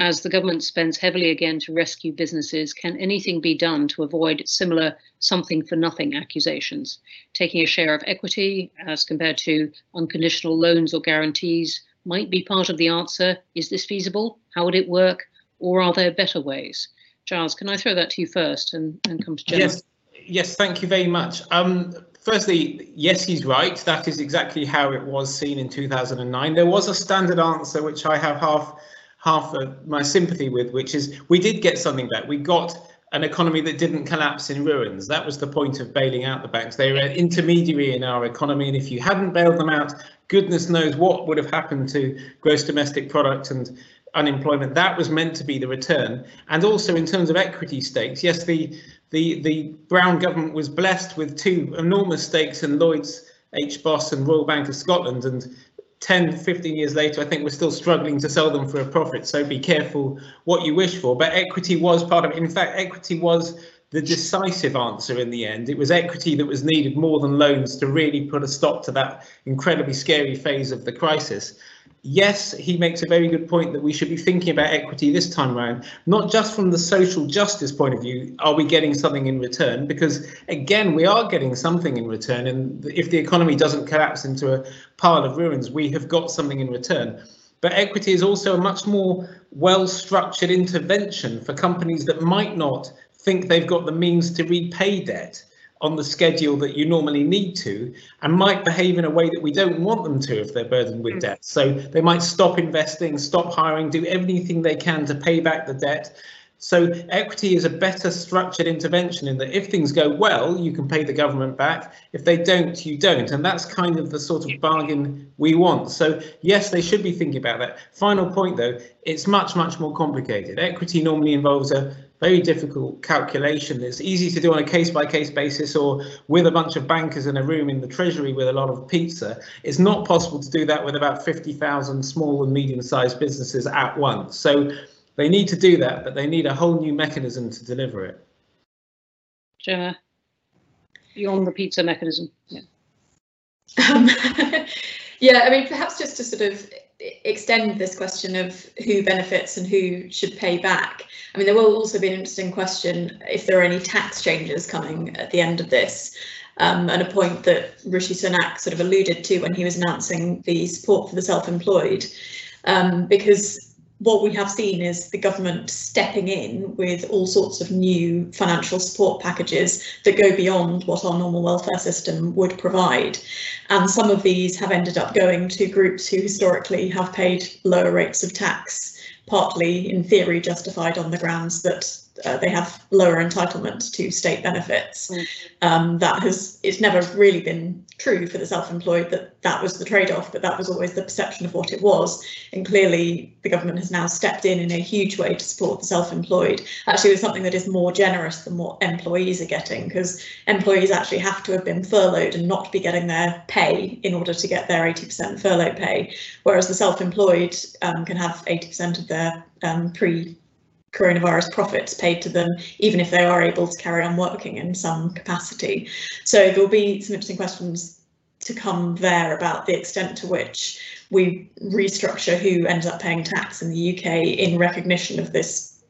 As the government spends heavily again to rescue businesses, can anything be done to avoid similar something for nothing accusations? Taking a share of equity as compared to unconditional loans or guarantees might be part of the answer. Is this feasible? How would it work? Or are there better ways? Giles, can I throw that to you first and, and come to Jenna? Yes, yes, thank you very much. Um, firstly, yes, he's right. That is exactly how it was seen in 2009. There was a standard answer, which I have half half of my sympathy with, which is we did get something back. We got an economy that didn't collapse in ruins. That was the point of bailing out the banks. They were an intermediary in our economy, and if you hadn't bailed them out, goodness knows what would have happened to gross domestic product and unemployment. That was meant to be the return. And also in terms of equity stakes, yes, the the the Brown government was blessed with two enormous stakes in Lloyds, HBOS and Royal Bank of Scotland. And 10, 15 years later, I think we're still struggling to sell them for a profit. So be careful what you wish for. But equity was part of it. In fact, equity was the decisive answer in the end. It was equity that was needed more than loans to really put a stop to that incredibly scary phase of the crisis yes, he makes a very good point that we should be thinking about equity this time around, not just from the social justice point of view, are we getting something in return? Because again, we are getting something in return. And if the economy doesn't collapse into a pile of ruins, we have got something in return. But equity is also a much more well structured intervention for companies that might not think they've got the means to repay debt on the schedule that you normally need to and might behave in a way that we don't want them to if they're burdened with mm. debt. So they might stop investing, stop hiring, do everything they can to pay back the debt. So equity is a better structured intervention in that if things go well, you can pay the government back. If they don't, you don't. And that's kind of the sort of bargain we want. So yes, they should be thinking about that. Final point though, it's much, much more complicated. Equity normally involves a very difficult calculation. It's easy to do on a case by case basis or with a bunch of bankers in a room in the Treasury with a lot of pizza. It's not possible to do that with about 50,000 small and medium sized businesses at once. So they need to do that, but they need a whole new mechanism to deliver it. Jenna, beyond the pizza mechanism. Yeah. Um, yeah, I mean, perhaps just to sort of extend this question of who benefits and who should pay back. I mean, there will also be an interesting question if there are any tax changes coming at the end of this. Um, and a point that Rishi Sunak sort of alluded to when he was announcing the support for the self-employed, um, because what we have seen is the government stepping in with all sorts of new financial support packages that go beyond what our normal welfare system would provide. And some of these have ended up going to groups who historically have paid lower rates of tax, partly in theory justified on the grounds that uh, they have lower entitlement to state benefits. Mm. Um, that has it's never really been true for the self-employed that that was the trade-off, but that was always the perception of what it was. And clearly, the government has now stepped in in a huge way to support the self-employed. Actually, with something that is more generous than what employees are getting, because employees actually have to have been furloughed and not be getting their pay in order to get their 80% furlough pay, whereas the self-employed um, can have 80% of their um, pre coronavirus profits paid to them, even if they are able to carry on working in some capacity. So there'll be some interesting questions to come there about the extent to which we restructure who ends up paying tax in the UK in recognition of this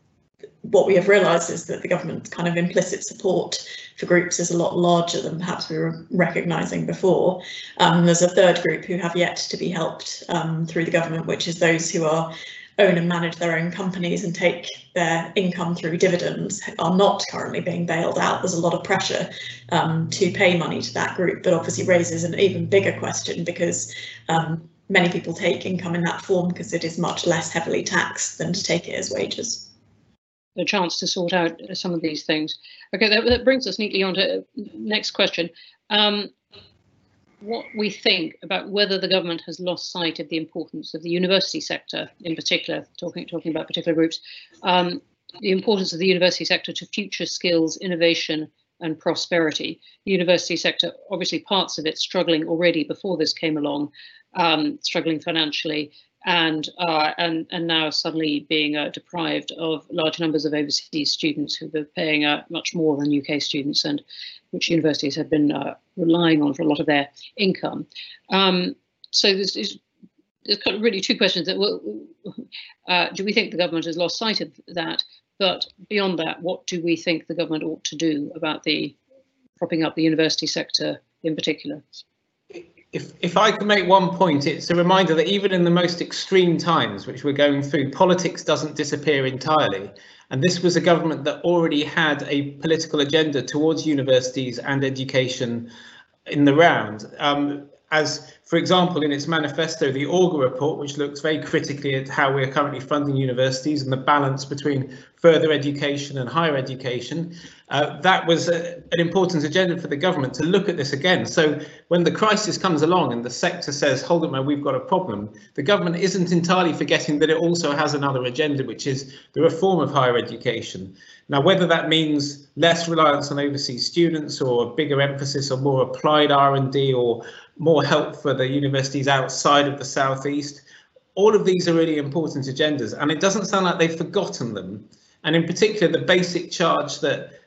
what we have realised is that the government's kind of implicit support for groups is a lot larger than perhaps we were recognising before. Um, there's a third group who have yet to be helped um, through the government, which is those who are own and manage their own companies and take their income through dividends are not currently being bailed out. There's a lot of pressure um, to pay money to that group, but obviously raises an even bigger question because um, many people take income in that form because it is much less heavily taxed than to take it as wages. A chance to sort out some of these things. Okay, that, that brings us neatly on to next question. Um, what we think about whether the government has lost sight of the importance of the university sector, in particular, talking talking about particular groups, um, the importance of the university sector to future skills, innovation, and prosperity. The university sector, obviously, parts of it struggling already before this came along, um, struggling financially, and uh, and and now suddenly being uh, deprived of large numbers of overseas students who are paying uh, much more than UK students, and which universities have been uh, relying on for a lot of their income. Um, so there's, there's, really two questions that uh, do we think the government has lost sight of that? But beyond that, what do we think the government ought to do about the propping up the university sector in particular? If if I can make one point, it's a reminder that even in the most extreme times which we're going through, politics doesn't disappear entirely. And this was a government that already had a political agenda towards universities and education in the round. Um, as, for example, in its manifesto, the Augar report, which looks very critically at how we're currently funding universities and the balance between further education and higher education, uh, that was a, an important agenda for the government to look at this again. So when the crisis comes along and the sector says, hold it, man, we've got a problem, the government isn't entirely forgetting that it also has another agenda, which is the reform of higher education. Now, whether that means less reliance on overseas students or a bigger emphasis on more applied R&D or more help for the universities outside of the southeast. All of these are really important agendas, and it doesn't sound like they've forgotten them. And in particular, the basic charge that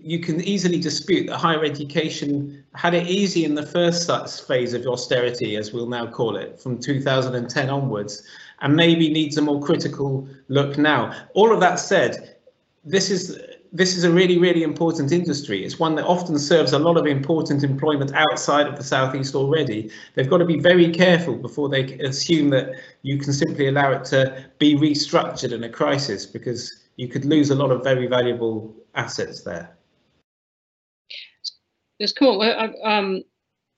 you can easily dispute that higher education had it easy in the first phase of austerity, as we'll now call it, from 2010 onwards, and maybe needs a more critical look now. All of that said, this is this is a really, really important industry. It's one that often serves a lot of important employment outside of the southeast already. They've got to be very careful before they assume that you can simply allow it to be restructured in a crisis because you could lose a lot of very valuable assets there. Yes, cool. I've, um,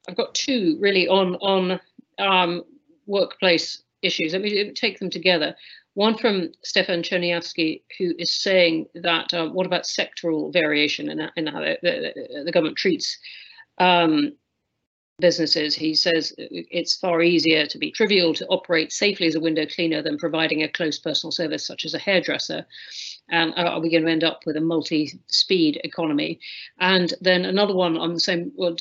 I've got two really on on um, workplace issues. Let me take them together. One from Stefan Cherniavsky, who is saying that um, what about sectoral variation in, in how the, the, the government treats um, businesses. He says it's far easier to be trivial to operate safely as a window cleaner than providing a close personal service such as a hairdresser. And are we going to end up with a multi-speed economy? And then another one on the same, well,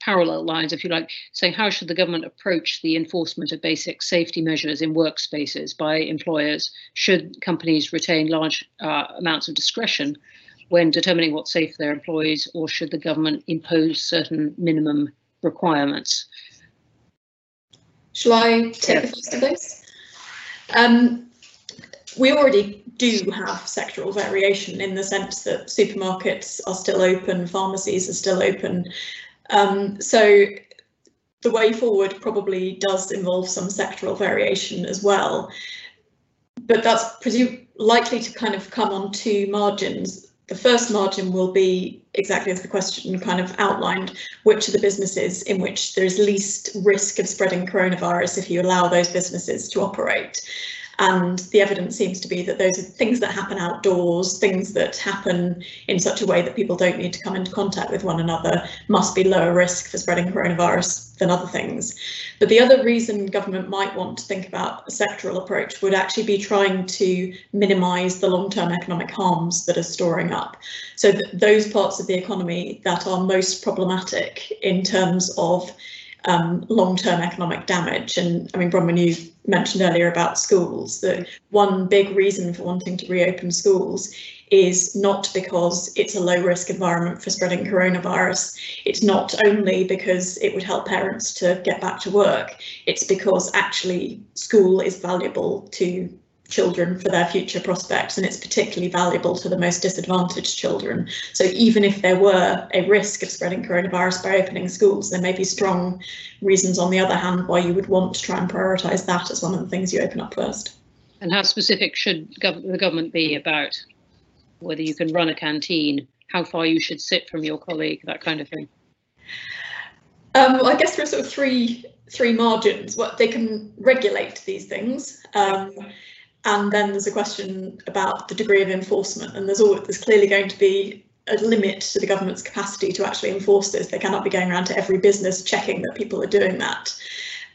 parallel lines, if you like, saying how should the government approach the enforcement of basic safety measures in workspaces by employers? Should companies retain large uh, amounts of discretion when determining what's safe for their employees, or should the government impose certain minimum requirements? Shall I take the first of those? Um, we already do have sectoral variation in the sense that supermarkets are still open, pharmacies are still open, um, so the way forward probably does involve some sectoral variation as well, but that's likely to kind of come on two margins. The first margin will be exactly as the question kind of outlined, which are the businesses in which there is least risk of spreading coronavirus if you allow those businesses to operate. And the evidence seems to be that those are things that happen outdoors, things that happen in such a way that people don't need to come into contact with one another, must be lower risk for spreading coronavirus than other things. But the other reason government might want to think about a sectoral approach would actually be trying to minimise the long-term economic harms that are storing up. So th those parts of the economy that are most problematic in terms of um, long-term economic damage. And I mean, Bronwen, you mentioned earlier about schools, that one big reason for wanting to reopen schools is not because it's a low risk environment for spreading coronavirus. It's not only because it would help parents to get back to work. It's because actually school is valuable to children for their future prospects and it's particularly valuable to the most disadvantaged children. So even if there were a risk of spreading coronavirus by opening schools, there may be strong reasons on the other hand why you would want to try and prioritise that as one of the things you open up first. And how specific should gov the government be about whether you can run a canteen, how far you should sit from your colleague, that kind of thing? Um, I guess there are sort of three three margins. What they can regulate these things. Um, and then there's a question about the degree of enforcement, and there's there's clearly going to be a limit to the government's capacity to actually enforce this. They cannot be going around to every business checking that people are doing that.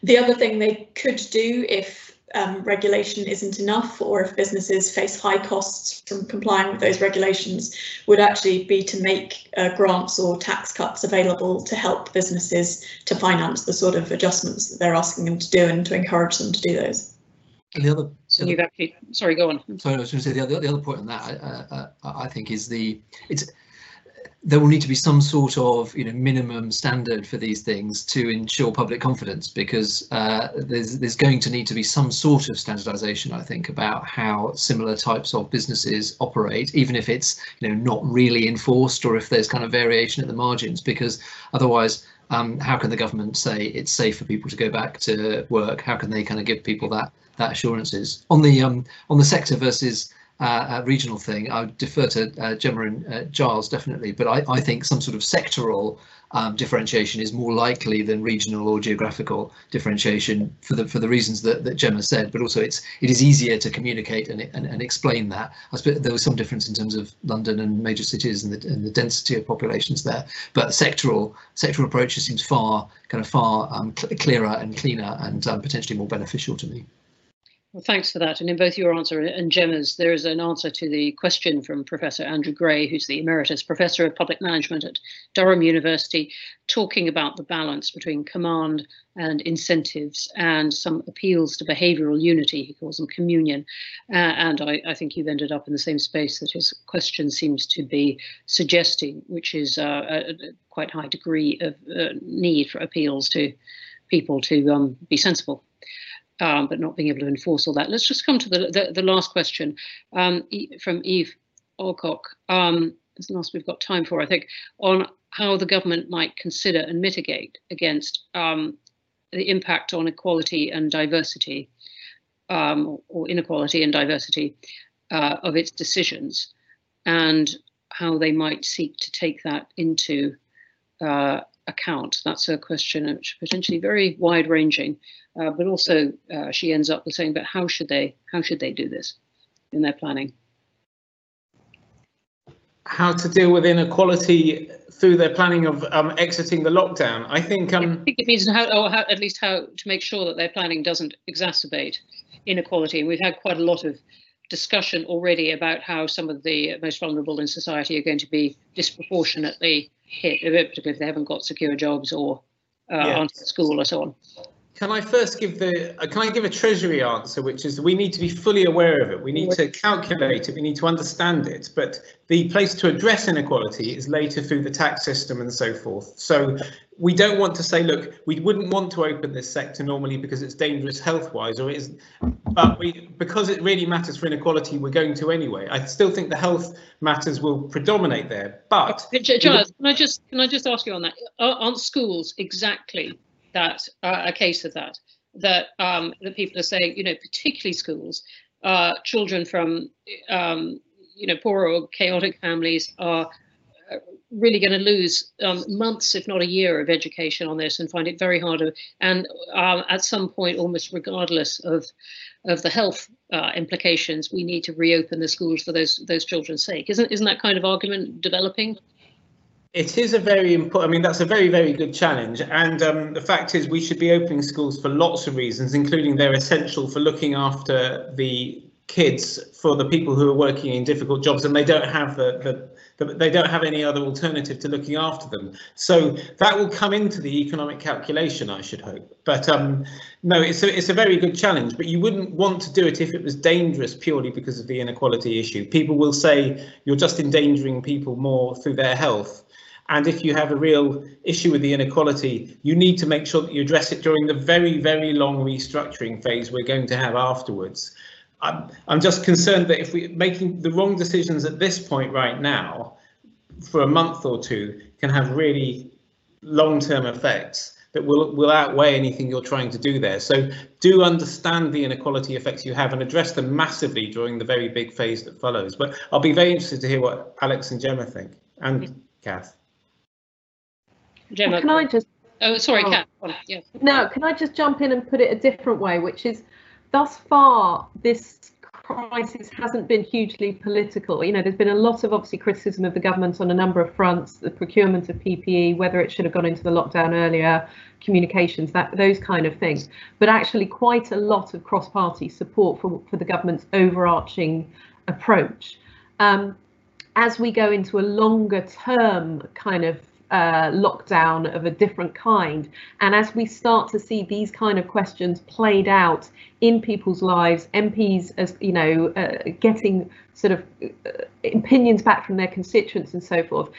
The other thing they could do if um, regulation isn't enough or if businesses face high costs from complying with those regulations would actually be to make uh, grants or tax cuts available to help businesses to finance the sort of adjustments that they're asking them to do and to encourage them to do those. And the other so you've actually, sorry, go on. Sorry, I was going to say the other, the other point on that, uh, uh, I think, is the it's there will need to be some sort of you know minimum standard for these things to ensure public confidence because uh, there's there's going to need to be some sort of standardization I think about how similar types of businesses operate even if it's you know not really enforced or if there's kind of variation at the margins because otherwise um, how can the government say it's safe for people to go back to work how can they kind of give people that that assurance is. On the um, on the sector versus uh, uh, regional thing, I would defer to uh, Gemma and uh, Giles definitely, but I, I think some sort of sectoral um, differentiation is more likely than regional or geographical differentiation for the for the reasons that, that Gemma said, but also it's it is easier to communicate and, and, and explain that. I suppose there was some difference in terms of London and major cities and the, and the density of populations there, but sectoral sectoral approaches seems far kind of far um, cl clearer and cleaner and um, potentially more beneficial to me. Well, thanks for that. And in both your answer and Gemma's, there is an answer to the question from Professor Andrew Gray, who's the Emeritus Professor of Public Management at Durham University, talking about the balance between command and incentives and some appeals to behavioural unity, he calls them communion. Uh, and I, I, think you've ended up in the same space that his question seems to be suggesting, which is uh, a, a, quite high degree of uh, need for appeals to people to um, be sensible um, but not being able to enforce all that. Let's just come to the, the, the last question um, from Eve Alcock. Um, it's the last we've got time for, I think, on how the government might consider and mitigate against um, the impact on equality and diversity um, or inequality and diversity uh, of its decisions and how they might seek to take that into uh, account. That's a question which potentially very wide ranging uh, but also uh, she ends up with saying, but how should they how should they do this in their planning? How to deal with inequality through their planning of um, exiting the lockdown. I think. Um, I think it means how, or how, at least how to make sure that their planning doesn't exacerbate inequality. And we've had quite a lot of discussion already about how some of the most vulnerable in society are going to be disproportionately hit, particularly if they haven't got secure jobs or uh, yeah. aren't at school or so on. Can I first give the, uh, can I give a Treasury answer, which is we need to be fully aware of it. We need to calculate it. We need to understand it. But the place to address inequality is later through the tax system and so forth. So we don't want to say, look, we wouldn't want to open this sector normally because it's dangerous health-wise, or it is, but we, because it really matters for inequality, we're going to anyway. I still think the health matters will predominate there, but. Giles, can I just can I just ask you on that? Aren't schools exactly that uh, a case of that that um, that people are saying, you know, particularly schools, uh, children from um, you know poorer or chaotic families are uh, really going to lose um, months, if not a year, of education on this and find it very hard. To, and um, at some point, almost regardless of of the health uh, implications, we need to reopen the schools for those those children's sake. Isn't isn't that kind of argument developing? It is a very important, I mean, that's a very, very good challenge. And um, the fact is we should be opening schools for lots of reasons, including they're essential for looking after the kids, for the people who are working in difficult jobs and they don't have the, the, the, they don't have any other alternative to looking after them. So that will come into the economic calculation, I should hope. But um, no, it's a, it's a very good challenge, but you wouldn't want to do it if it was dangerous purely because of the inequality issue. People will say you're just endangering people more through their health and if you have a real issue with the inequality, you need to make sure that you address it during the very, very long restructuring phase we're going to have afterwards. I'm, I'm just concerned that if we're making the wrong decisions at this point right now, for a month or two, can have really long-term effects that will will outweigh anything you're trying to do there. So do understand the inequality effects you have and address them massively during the very big phase that follows. But I'll be very interested to hear what Alex and Gemma think, and Kath. Gemma, Can I just oh, sorry, Oh. Kat. Oh, yeah. No, can I just jump in and put it a different way, which is thus far this crisis hasn't been hugely political. You know, there's been a lot of obviously criticism of the government on a number of fronts, the procurement of PPE, whether it should have gone into the lockdown earlier, communications, that those kind of things. But actually quite a lot of cross-party support for, for the government's overarching approach. Um, as we go into a longer term kind of uh, lockdown of a different kind. And as we start to see these kind of questions played out in people's lives, MPs as you know, uh, getting sort of uh, opinions back from their constituents and so forth,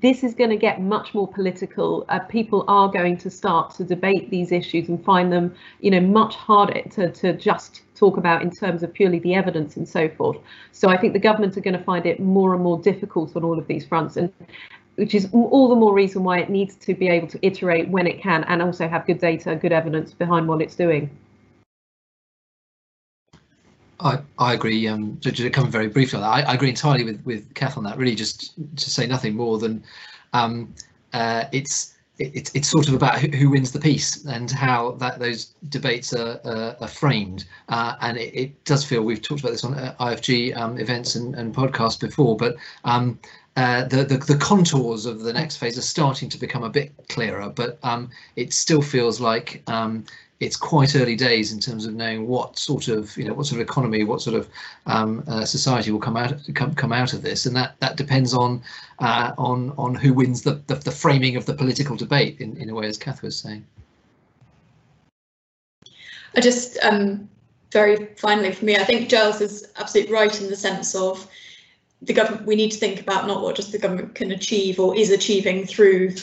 this is going to get much more political. Uh, people are going to start to debate these issues and find them, you know, much harder to, to just talk about in terms of purely the evidence and so forth. So I think the government are going to find it more and more difficult on all of these fronts. And which is all the more reason why it needs to be able to iterate when it can and also have good data, good evidence behind what it's doing. I, I agree. Um, to, to come very briefly on that, I, I agree entirely with with Kath on that. Really, just to say nothing more than um, uh, it's it's it's sort of about who, who wins the piece and how that those debates are, are, are framed. Uh, and it, it does feel we've talked about this on uh, IFG um, events and, and podcasts before, but um, uh, the, the the contours of the next phase are starting to become a bit clearer. But um, it still feels like um, it's quite early days in terms of knowing what sort of you know what sort of economy, what sort of um, uh, society will come out come come out of this, and that that depends on uh, on on who wins the, the the framing of the political debate in in a way, as Kath was saying. I just um, very finally for me, I think Giles is absolutely right in the sense of the government. We need to think about not what just the government can achieve or is achieving through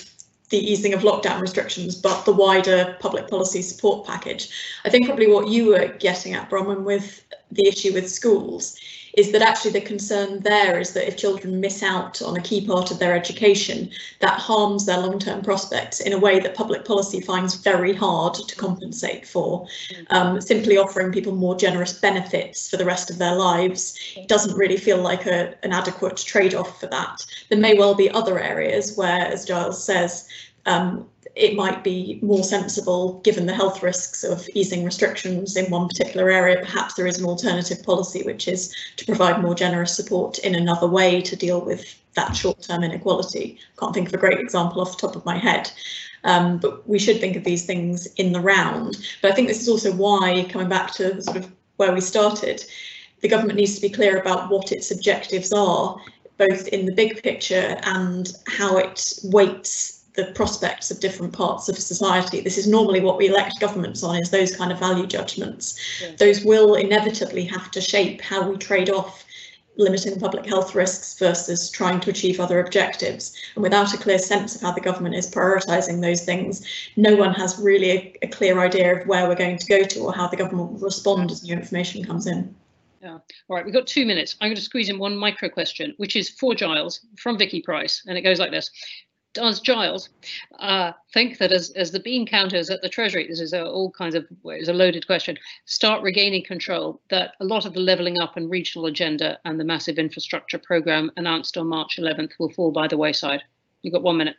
the easing of lockdown restrictions, but the wider public policy support package. I think probably what you were getting at, Bronwen, with the issue with schools is that actually the concern there is that if children miss out on a key part of their education, that harms their long-term prospects in a way that public policy finds very hard to compensate for. Um, simply offering people more generous benefits for the rest of their lives doesn't really feel like a, an adequate trade-off for that. There may well be other areas where, as Giles says, um, it might be more sensible, given the health risks of easing restrictions in one particular area. Perhaps there is an alternative policy, which is to provide more generous support in another way to deal with that short-term inequality. Can't think of a great example off the top of my head. Um, but we should think of these things in the round. But I think this is also why, coming back to sort of where we started, the government needs to be clear about what its objectives are, both in the big picture and how it weights the prospects of different parts of society. This is normally what we elect governments on is those kind of value judgments. Yeah. Those will inevitably have to shape how we trade off limiting public health risks versus trying to achieve other objectives. And without a clear sense of how the government is prioritising those things, no one has really a, a clear idea of where we're going to go to or how the government will respond as new information comes in. Yeah. All right, we've got two minutes. I'm going to squeeze in one micro question, which is for Giles from Vicky Pryce, and it goes like this. Does Giles uh, think that as, as the bean counters at the Treasury, this is a, all kinds of, it's a loaded question, start regaining control, that a lot of the levelling up and regional agenda and the massive infrastructure programme announced on March 11th will fall by the wayside? You've got one minute.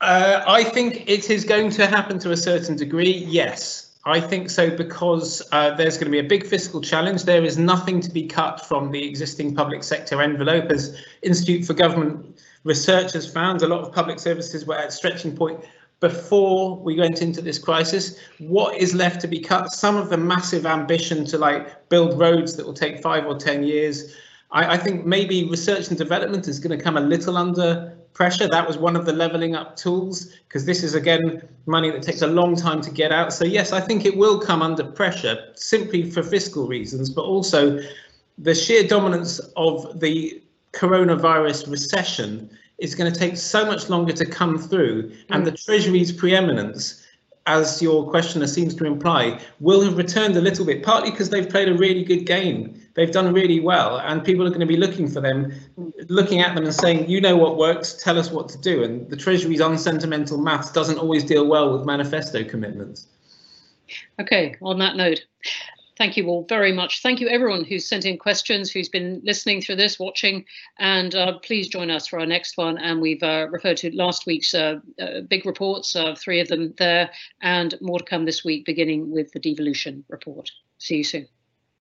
Uh, I think it is going to happen to a certain degree, yes. I think so because uh, there's going to be a big fiscal challenge. There is nothing to be cut from the existing public sector envelope. As Institute for Government Research has found, a lot of public services were at stretching point before we went into this crisis. What is left to be cut? Some of the massive ambition to like build roads that will take five or 10 years. I, I think maybe research and development is going to come a little under pressure. That was one of the levelling up tools, because this is again money that takes a long time to get out. So yes, I think it will come under pressure simply for fiscal reasons, but also the sheer dominance of the coronavirus recession is going to take so much longer to come through, and the mm. Treasury's preeminence as your questioner seems to imply, will have returned a little bit, partly because they've played a really good game. They've done really well, and people are going to be looking for them, looking at them and saying, you know what works, tell us what to do. And the Treasury's unsentimental maths doesn't always deal well with manifesto commitments. Okay, on that note, thank you all very much. Thank you everyone who's sent in questions, who's been listening through this, watching, and uh, please join us for our next one. And we've uh, referred to last week's uh, uh big reports, uh, three of them there, and more to come this week, beginning with the devolution report. See you soon.